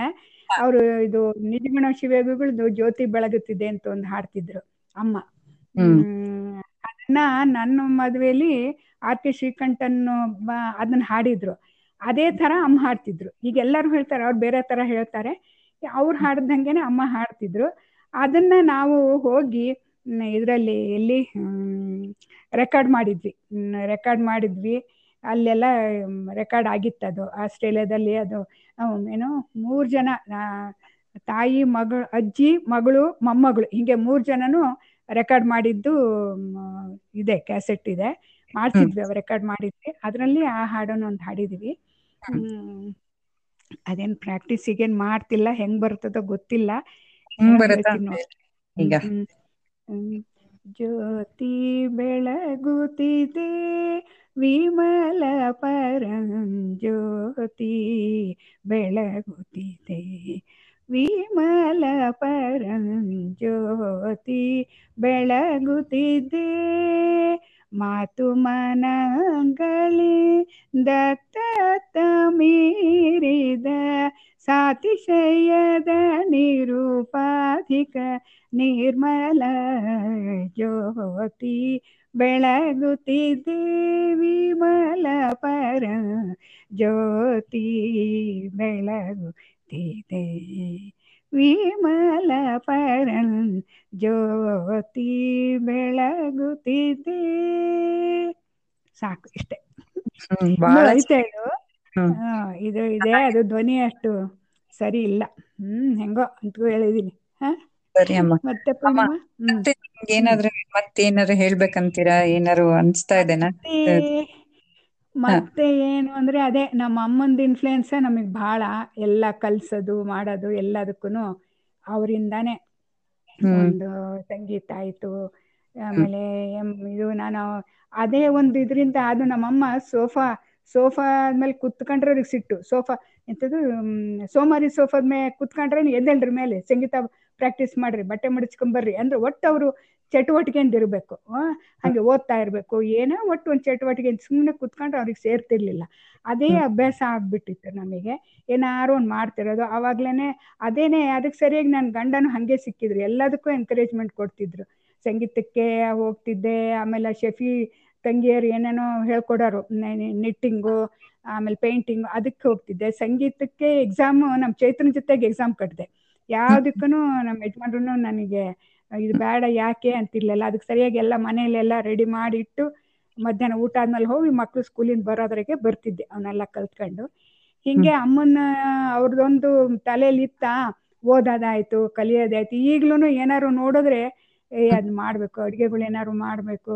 ಅವರು ಇದು ನಿಜಗುಣ ಶಿವಗುಗಳದು ಜ್ಯೋತಿ ಬೆಳಗುತ್ತಿದೆ ಅಂತ ಒಂದು ಹಾಡ್ತಿದ್ರು ಅಮ್ಮ. ಅದನ್ನ ನನ್ನ ಮದ್ವೆಲಿ ಆರ್ ಕೆ ಶ್ರೀಕಂಠನ್ ಅದನ್ನ ಹಾಡಿದ್ರು. ಅದೇ ತರ ಅಮ್ಮ ಹಾಡ್ತಿದ್ರು. ಈಗ ಎಲ್ಲರೂ ಹೇಳ್ತಾರೆ ಅವ್ರು ಬೇರೆ ತರ ಹೇಳ್ತಾರೆ. ಅವ್ರು ಹಾಡ್ದಂಗೆನೆ ಅಮ್ಮ ಹಾಡ್ತಿದ್ರು. ಅದನ್ನ ನಾವು ಹೋಗಿ ಇದರಲ್ಲಿ ಎಲ್ಲಿ ರೆಕಾರ್ಡ್ ಮಾಡಿದ್ವಿ. ರೆಕಾರ್ಡ್ ಮಾಡಿದ್ವಿ. ಅಲ್ಲೆಲ್ಲ ರೆಕಾರ್ಡ್ ಆಗಿತ್ತು ಅದು ಆಸ್ಟ್ರೇಲಿಯಾದಲ್ಲಿ ಅದು ಏನು ಮೂರು ಜನ ತಾಯಿ ಮಗಳು ಅಜ್ಜಿ ಮಗಳು ಮೊಮ್ಮಗಳು ಹಿಂಗೆ ಮೂರು ಜನನು ರೆಕಾರ್ಡ್ ಮಾಡಿದ್ದು ಇದೆ ಕ್ಯಾಸೆಟ್ ಇದೆ. ಮಾಡ್ತಿದ್ವಿ ರೆಕಾರ್ಡ್ ಮಾಡಿದ್ವಿ. ಅದರಲ್ಲಿ ಆ ಹಾಡನ್ನು ಒಂದು ಹಾಡಿದ್ವಿ. ಹ್ಮ್. ಅದೇನ್ ಪ್ರಾಕ್ಟೀಸ್ ಈಗೇನ್ ಮಾಡ್ತಿಲ್ಲ ಹೆಂಗ್ ಬರ್ತದೋ ಗೊತ್ತಿಲ್ಲ. ಜ್ಯೋತಿ ಬೆಳಗುತ್ತಿದೆ ವಿಮಲ ಪರಂಜ್ಯೋತಿ ಬೆಳಗುತ್ತಿದೆ ವಿಮಲ ಪರಂಜ್ಯೋತಿ ಬೆಳಗುತ್ತಿದೆ ಮಾತು ಮನಗಳಿ ದತ್ತ ಮೀರಿದ ಸಾತಿಶಯದ ನಿರೂಪಾಧಿಕ ನಿರ್ಮಲ ಜ್ಯೋತಿ ಬೆಳಗುತ್ತಿದೆ ವಿಮಲ ಪರ ಜ್ಯೋತಿ ಬೆಳಗುತ್ತಿದೆ ವಿಮಲ ಪರಂ ಜ್ಯೋತಿ ಬೆಳಗುತ್ತಿದೆ ಸಾಕು ಇಷ್ಟೇ. ಇದು. ಹಾ, ಇದು ಇದೆ ಅದು ಧ್ವನಿ ಅಷ್ಟು ಸರಿ ಇಲ್ಲ. ಹ್ಮ್ ಹೆಂಗೋ ಅಂತೂ ಹೇಳಿದೀನಿ. ಹ? ಸರಿ ಅಮ್ಮ. ಮತ್ತೆ ನಿಮ್ಗೆ ಏನಾದ್ರು ಮತ್ತೇನಾದ್ರು ಹೇಳ್ಬೇಕಂತೀರಾ? ಏನಾರು ಅನ್ಸ್ತಾ ಇದೆನಾ ಮತ್ತೆ ಏನು ಅಂದ್ರೆ ಅದೇ ನಮ್ಮ ಅಮ್ಮಂದ ಇನ್ಫ್ಲುಯೆನ್ಸ್ ನಮಗ್ ಬಹಳ ಎಲ್ಲ ಕಲ್ಸೋದು ಮಾಡೋದು ಎಲ್ಲದಕ್ಕೂ ಅವರಿಂದಾನೆ. ಒಂದು ಸಂಗೀತ ಆಯ್ತು. ಆಮೇಲೆ ಇದು ನಾನು ಅದೇ ಒಂದು ಇದ್ರಿಂದ ಅದು ನಮ್ಮಮ್ಮ ಸೋಫಾ ಸೋಫಾ ಆದ್ಮೇಲೆ ಕುತ್ಕೊಂಡ್ರೆ ಅವ್ರಿಗೆ ಸಿಟ್ಟು. ಸೋಫಾ ಎಂತದ್ದು ಸೋಮಾರಿ ಸೋಫಾದ ಮೇಲೆ ಕುತ್ಕೊಂಡ್ರೆ ಎದ್ದೆಲ್ರ ಮೇಲೆ? ಸಂಗೀತ ಪ್ರಾಕ್ಟೀಸ್ ಮಾಡ್ರಿ ಬಟ್ಟೆ ಮಡಿಸ್ಕೊಂಡ್ ಬರ್ರಿ. ಅಂದ್ರೆ ಒಟ್ಟು ಅವರು ಚಟುವಟಿಕೆಯಿಂದ ಇರಬೇಕು. ಹಾಗೆ ಓದ್ತಾ ಇರಬೇಕು. ಏನೋ ಒಟ್ಟು ಒಂದು ಚಟುವಟಿಕೆ ಸುಮ್ಮನೆ ಕುತ್ಕೊಂಡ್ರೆ ಅವ್ರಿಗೆ ಸೇರ್ತಿರ್ಲಿಲ್ಲ. ಅದೇ ಅಭ್ಯಾಸ ಆಗ್ಬಿಟ್ಟಿತ್ತು ನಮಗೆ. ಏನಾರು ಒಂದು ಮಾಡ್ತಿರೋದು. ಅವಾಗ್ಲೇನೆ ಅದೇನೆ ಅದಕ್ಕೆ ಸರಿಯಾಗಿ ನನ್ನ ಗಂಡನು ಹಾಗೆ ಸಿಕ್ಕಿದ್ರು. ಎಲ್ಲದಕ್ಕೂ ಎನ್ಕರೇಜ್ಮೆಂಟ್ ಕೊಡ್ತಿದ್ರು. ಸಂಗೀತಕ್ಕೆ ಹೋಗ್ತಿದ್ದೆ. ಆಮೇಲೆ ಶೆಫಿ ತಂಗಿಯರು ಏನೇನೋ ಹೇಳ್ಕೊಡೋರು. ನಿಟ್ಟಿಂಗು ಆಮೇಲೆ ಪೇಂಟಿಂಗ್ ಅದಕ್ಕೆ ಹೋಗ್ತಿದ್ದೆ. ಸಂಗೀತಕ್ಕೆ ಎಕ್ಸಾಮು ನಮ್ಮ ಚೈತ್ರನ ಜೊತೆಗೆ ಎಕ್ಸಾಮ್ ಕಟ್ಟಿದೆ ಯಾವುದಕ್ಕೂ ನಮ್ಮ ಯಜಮಾನ್ರು ನನಗೆ ಇದು ಬೇಡ ಯಾಕೆ ಅಂತಿರ್ಲಿಲ್ಲ. ಅದಕ್ಕೆ ಸರಿಯಾಗಿ ಎಲ್ಲ ಮನೆಯಲ್ಲೆಲ್ಲ ರೆಡಿ ಮಾಡಿ ಇಟ್ಟು ಮಧ್ಯಾಹ್ನ ಊಟ ಆದ್ಮೇಲೆ ಹೋಗಿ ಮಕ್ಳು ಸ್ಕೂಲಿಂದ ಬರೋದ್ರಾಗೆ ಬರ್ತಿದ್ದೆ ಅವನ್ನೆಲ್ಲ ಕಲ್ತ್ಕೊಂಡು. ಹಿಂಗೆ ಅಮ್ಮನ ಅವ್ರದ್ದೊಂದು ತಲೆಯಲ್ಲಿ ಇತ್ತ ಓದೋದಾಯ್ತು ಕಲಿಯೋದಾಯ್ತು. ಈಗ್ಲೂ ಏನಾರು ನೋಡಿದ್ರೆ ಏ ಅದ್ ಮಾಡ್ಬೇಕು ಅಡ್ಗೆಗಳು ಏನಾರು ಮಾಡ್ಬೇಕು.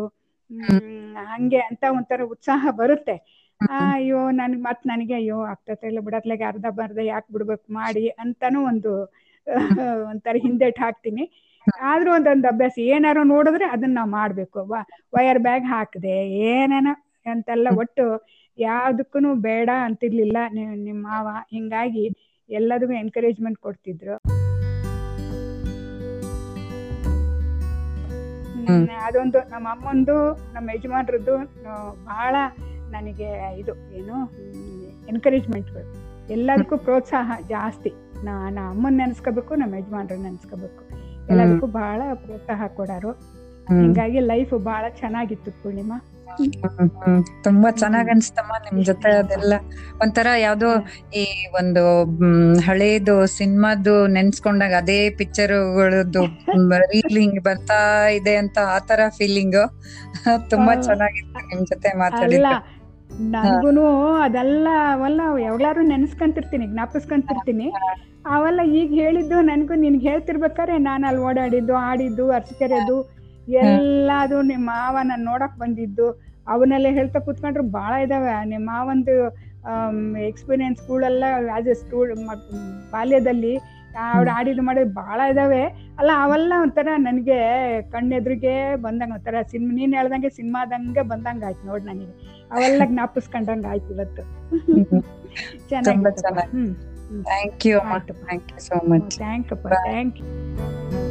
ಹ್ಮ್. ಹಂಗೆ ಅಂತ ಒಂಥರ ಉತ್ಸಾಹ ಬರುತ್ತೆ. ಆ ಅಯ್ಯೋ ನನ್ ಮತ್ ನನಗೆ ಅಯ್ಯೋ ಆಗ್ತತೆ ಇಲ್ಲ ಬಿಡತ್ಲಾಗೆ ಅರ್ಧ ಬರ್ಧ ಯಾಕೆ ಬಿಡ್ಬೇಕು ಮಾಡಿ ಅಂತಾನು ಒಂದು ಒಂಥರ ಹಿಂದೆಟ್ ಹಾಕ್ತೀನಿ. ಆದ್ರೂ ಒಂದೊಂದು ಅಭ್ಯಾಸ ಏನಾರು ನೋಡಿದ್ರೆ ಅದನ್ನ ನಾವು ಮಾಡ್ಬೇಕು. ವಯರ್ ಬ್ಯಾಗ್ ಹಾಕದೆ ಏನೇನ ಅಂತೆಲ್ಲ ಒಟ್ಟು ಯಾವ್ದಕ್ಕೂ ಬೇಡ ಅಂತಿರ್ಲಿಲ್ಲ. ನಿಮ್ ನಿಮ್ಮ ಮಾವ ಹಿಂಗಾಗಿ ಎಲ್ಲದಕ್ಕೂ ಎನ್ಕರೇಜ್ಮೆಂಟ್ ಕೊಡ್ತಿದ್ರು. ಅದೊಂದು ನಮ್ಮ ಅಮ್ಮಂದು ನಮ್ಮ ಯಜಮಾನ್ರದ್ದು ಬಹಳ ನನಗೆ ಇದು ಏನು ಎನ್ಕರೇಜ್ಮೆಂಟ್ಗಳು ಎಲ್ಲದಕ್ಕೂ ಪ್ರೋತ್ಸಾಹ ಜಾಸ್ತಿ. ನಾ ನಮ್ಮ ಅಮ್ಮನ್ ನೆನ್ಸ್ಕೋಬೇಕು ನಮ್ಮ ಯಜಮಾನ್ರನ್ನ ನೆನ್ಸ್ಕೋಬೇಕು. ಎಲ್ಲದಕ್ಕೂ ಬಹಳ ಪ್ರೋತ್ಸಾಹ ಕೊಡಾರು. ಹಿಂಗಾಗಿ ಲೈಫ್ ಬಹಳ ಚೆನ್ನಾಗಿತ್ತು ಪೂರ್ಣಿಮಾ. ತುಂಬಾ ಚೆನ್ನಾಗ್ ಅನ್ಸ್ತಮ್ಮ ನಿಮ್ ಜೊತೆ ಅದೆಲ್ಲ. ಒಂಥರ ಯಾವ್ದೋ ಈ ಒಂದು ಹಳೇದು ಸಿನಿಮಾದು ನೆನ್ಸ್ಕೊಂಡಾಗ ಅದೇ ಪಿಕ್ಚರ್ಗಳದ್ದು ರೀಲ್ ಹಿಂಗ್ ಬರ್ತಾ ಇದೆ ಅಂತ ಆತರ ಫೀಲಿಂಗ್ ತುಂಬಾ. ಚೆನ್ನಾಗಿತ್ತು ನಿಮ್ ಜೊತೆ ಮಾತಾಡಿದ್ದು. ನನ್ಗೂನು ಅದೆಲ್ಲ ಅವೆಲ್ಲ ಯಾವಾಗ್ಲಾರು ನೆನ್ಸ್ಕೊಂತಿರ್ತೀನಿ ಜ್ಞಾಪಿಸ್ಕೊಂತಿರ್ತೀನಿ. ಅವೆಲ್ಲ ಈಗ ಹೇಳಿದ್ದು ನನ್ಗೂ ನಿನ್ಗೆ ಹೇಳ್ತಿರ್ಬೇಕಾರೆ ನಾನು ಅಲ್ಲಿ ಓಡಾಡಿದ್ದು ಆಡಿದ್ದು ಅರ್ಸಿಕೆರೆದು ಎಲ್ಲಾದು ನಿಮ್ಮ ಮಾವ ನಾನು ನೋಡಕ್ ಬಂದಿದ್ದು. ಅವನ್ನೆಲ್ಲ ಹೇಳ್ತಾ ಕೂತ್ಕೊಂಡ್ರು ಭಾಳ ಇದಾವೆ. ನಿಮ್ಮ ಮಾವಂದು ಎಕ್ಸ್ಪೀರಿಯನ್ಸ್ ಸ್ಕೂಲೆಲ್ಲ ಆಸ್ ಎ ಸ್ಕೂಲ್ ಬಾಲ್ಯದಲ್ಲಿ ಅವ್ರು ಆಡಿದ್ದು ಮಾಡಿದ್ ಭಾಳ ಇದಾವೆ. ಅಲ್ಲ ಅವೆಲ್ಲ ಒಂಥರ ನನಗೆ ಕಣ್ಣೆದ್ರಿಗೆ ಬಂದಂಗ ಒಂಥರ ಸಿನಿಮಾ ನೀನ್ ಹೇಳ್ದಂಗೆ ಸಿನಿಮಾದಂಗೆ ಬಂದಂಗ ಆಯ್ತು ನೋಡಿ ನನಗೆ. ಅವೆಲ್ಲ ಜ್ಞಾಪಿಸ್ಕೊಂಡಂಗ ಆಯ್ತು ಇವತ್ತು. ಚೆನ್ನಾಗಿ. Thank you thank you so much. Thank you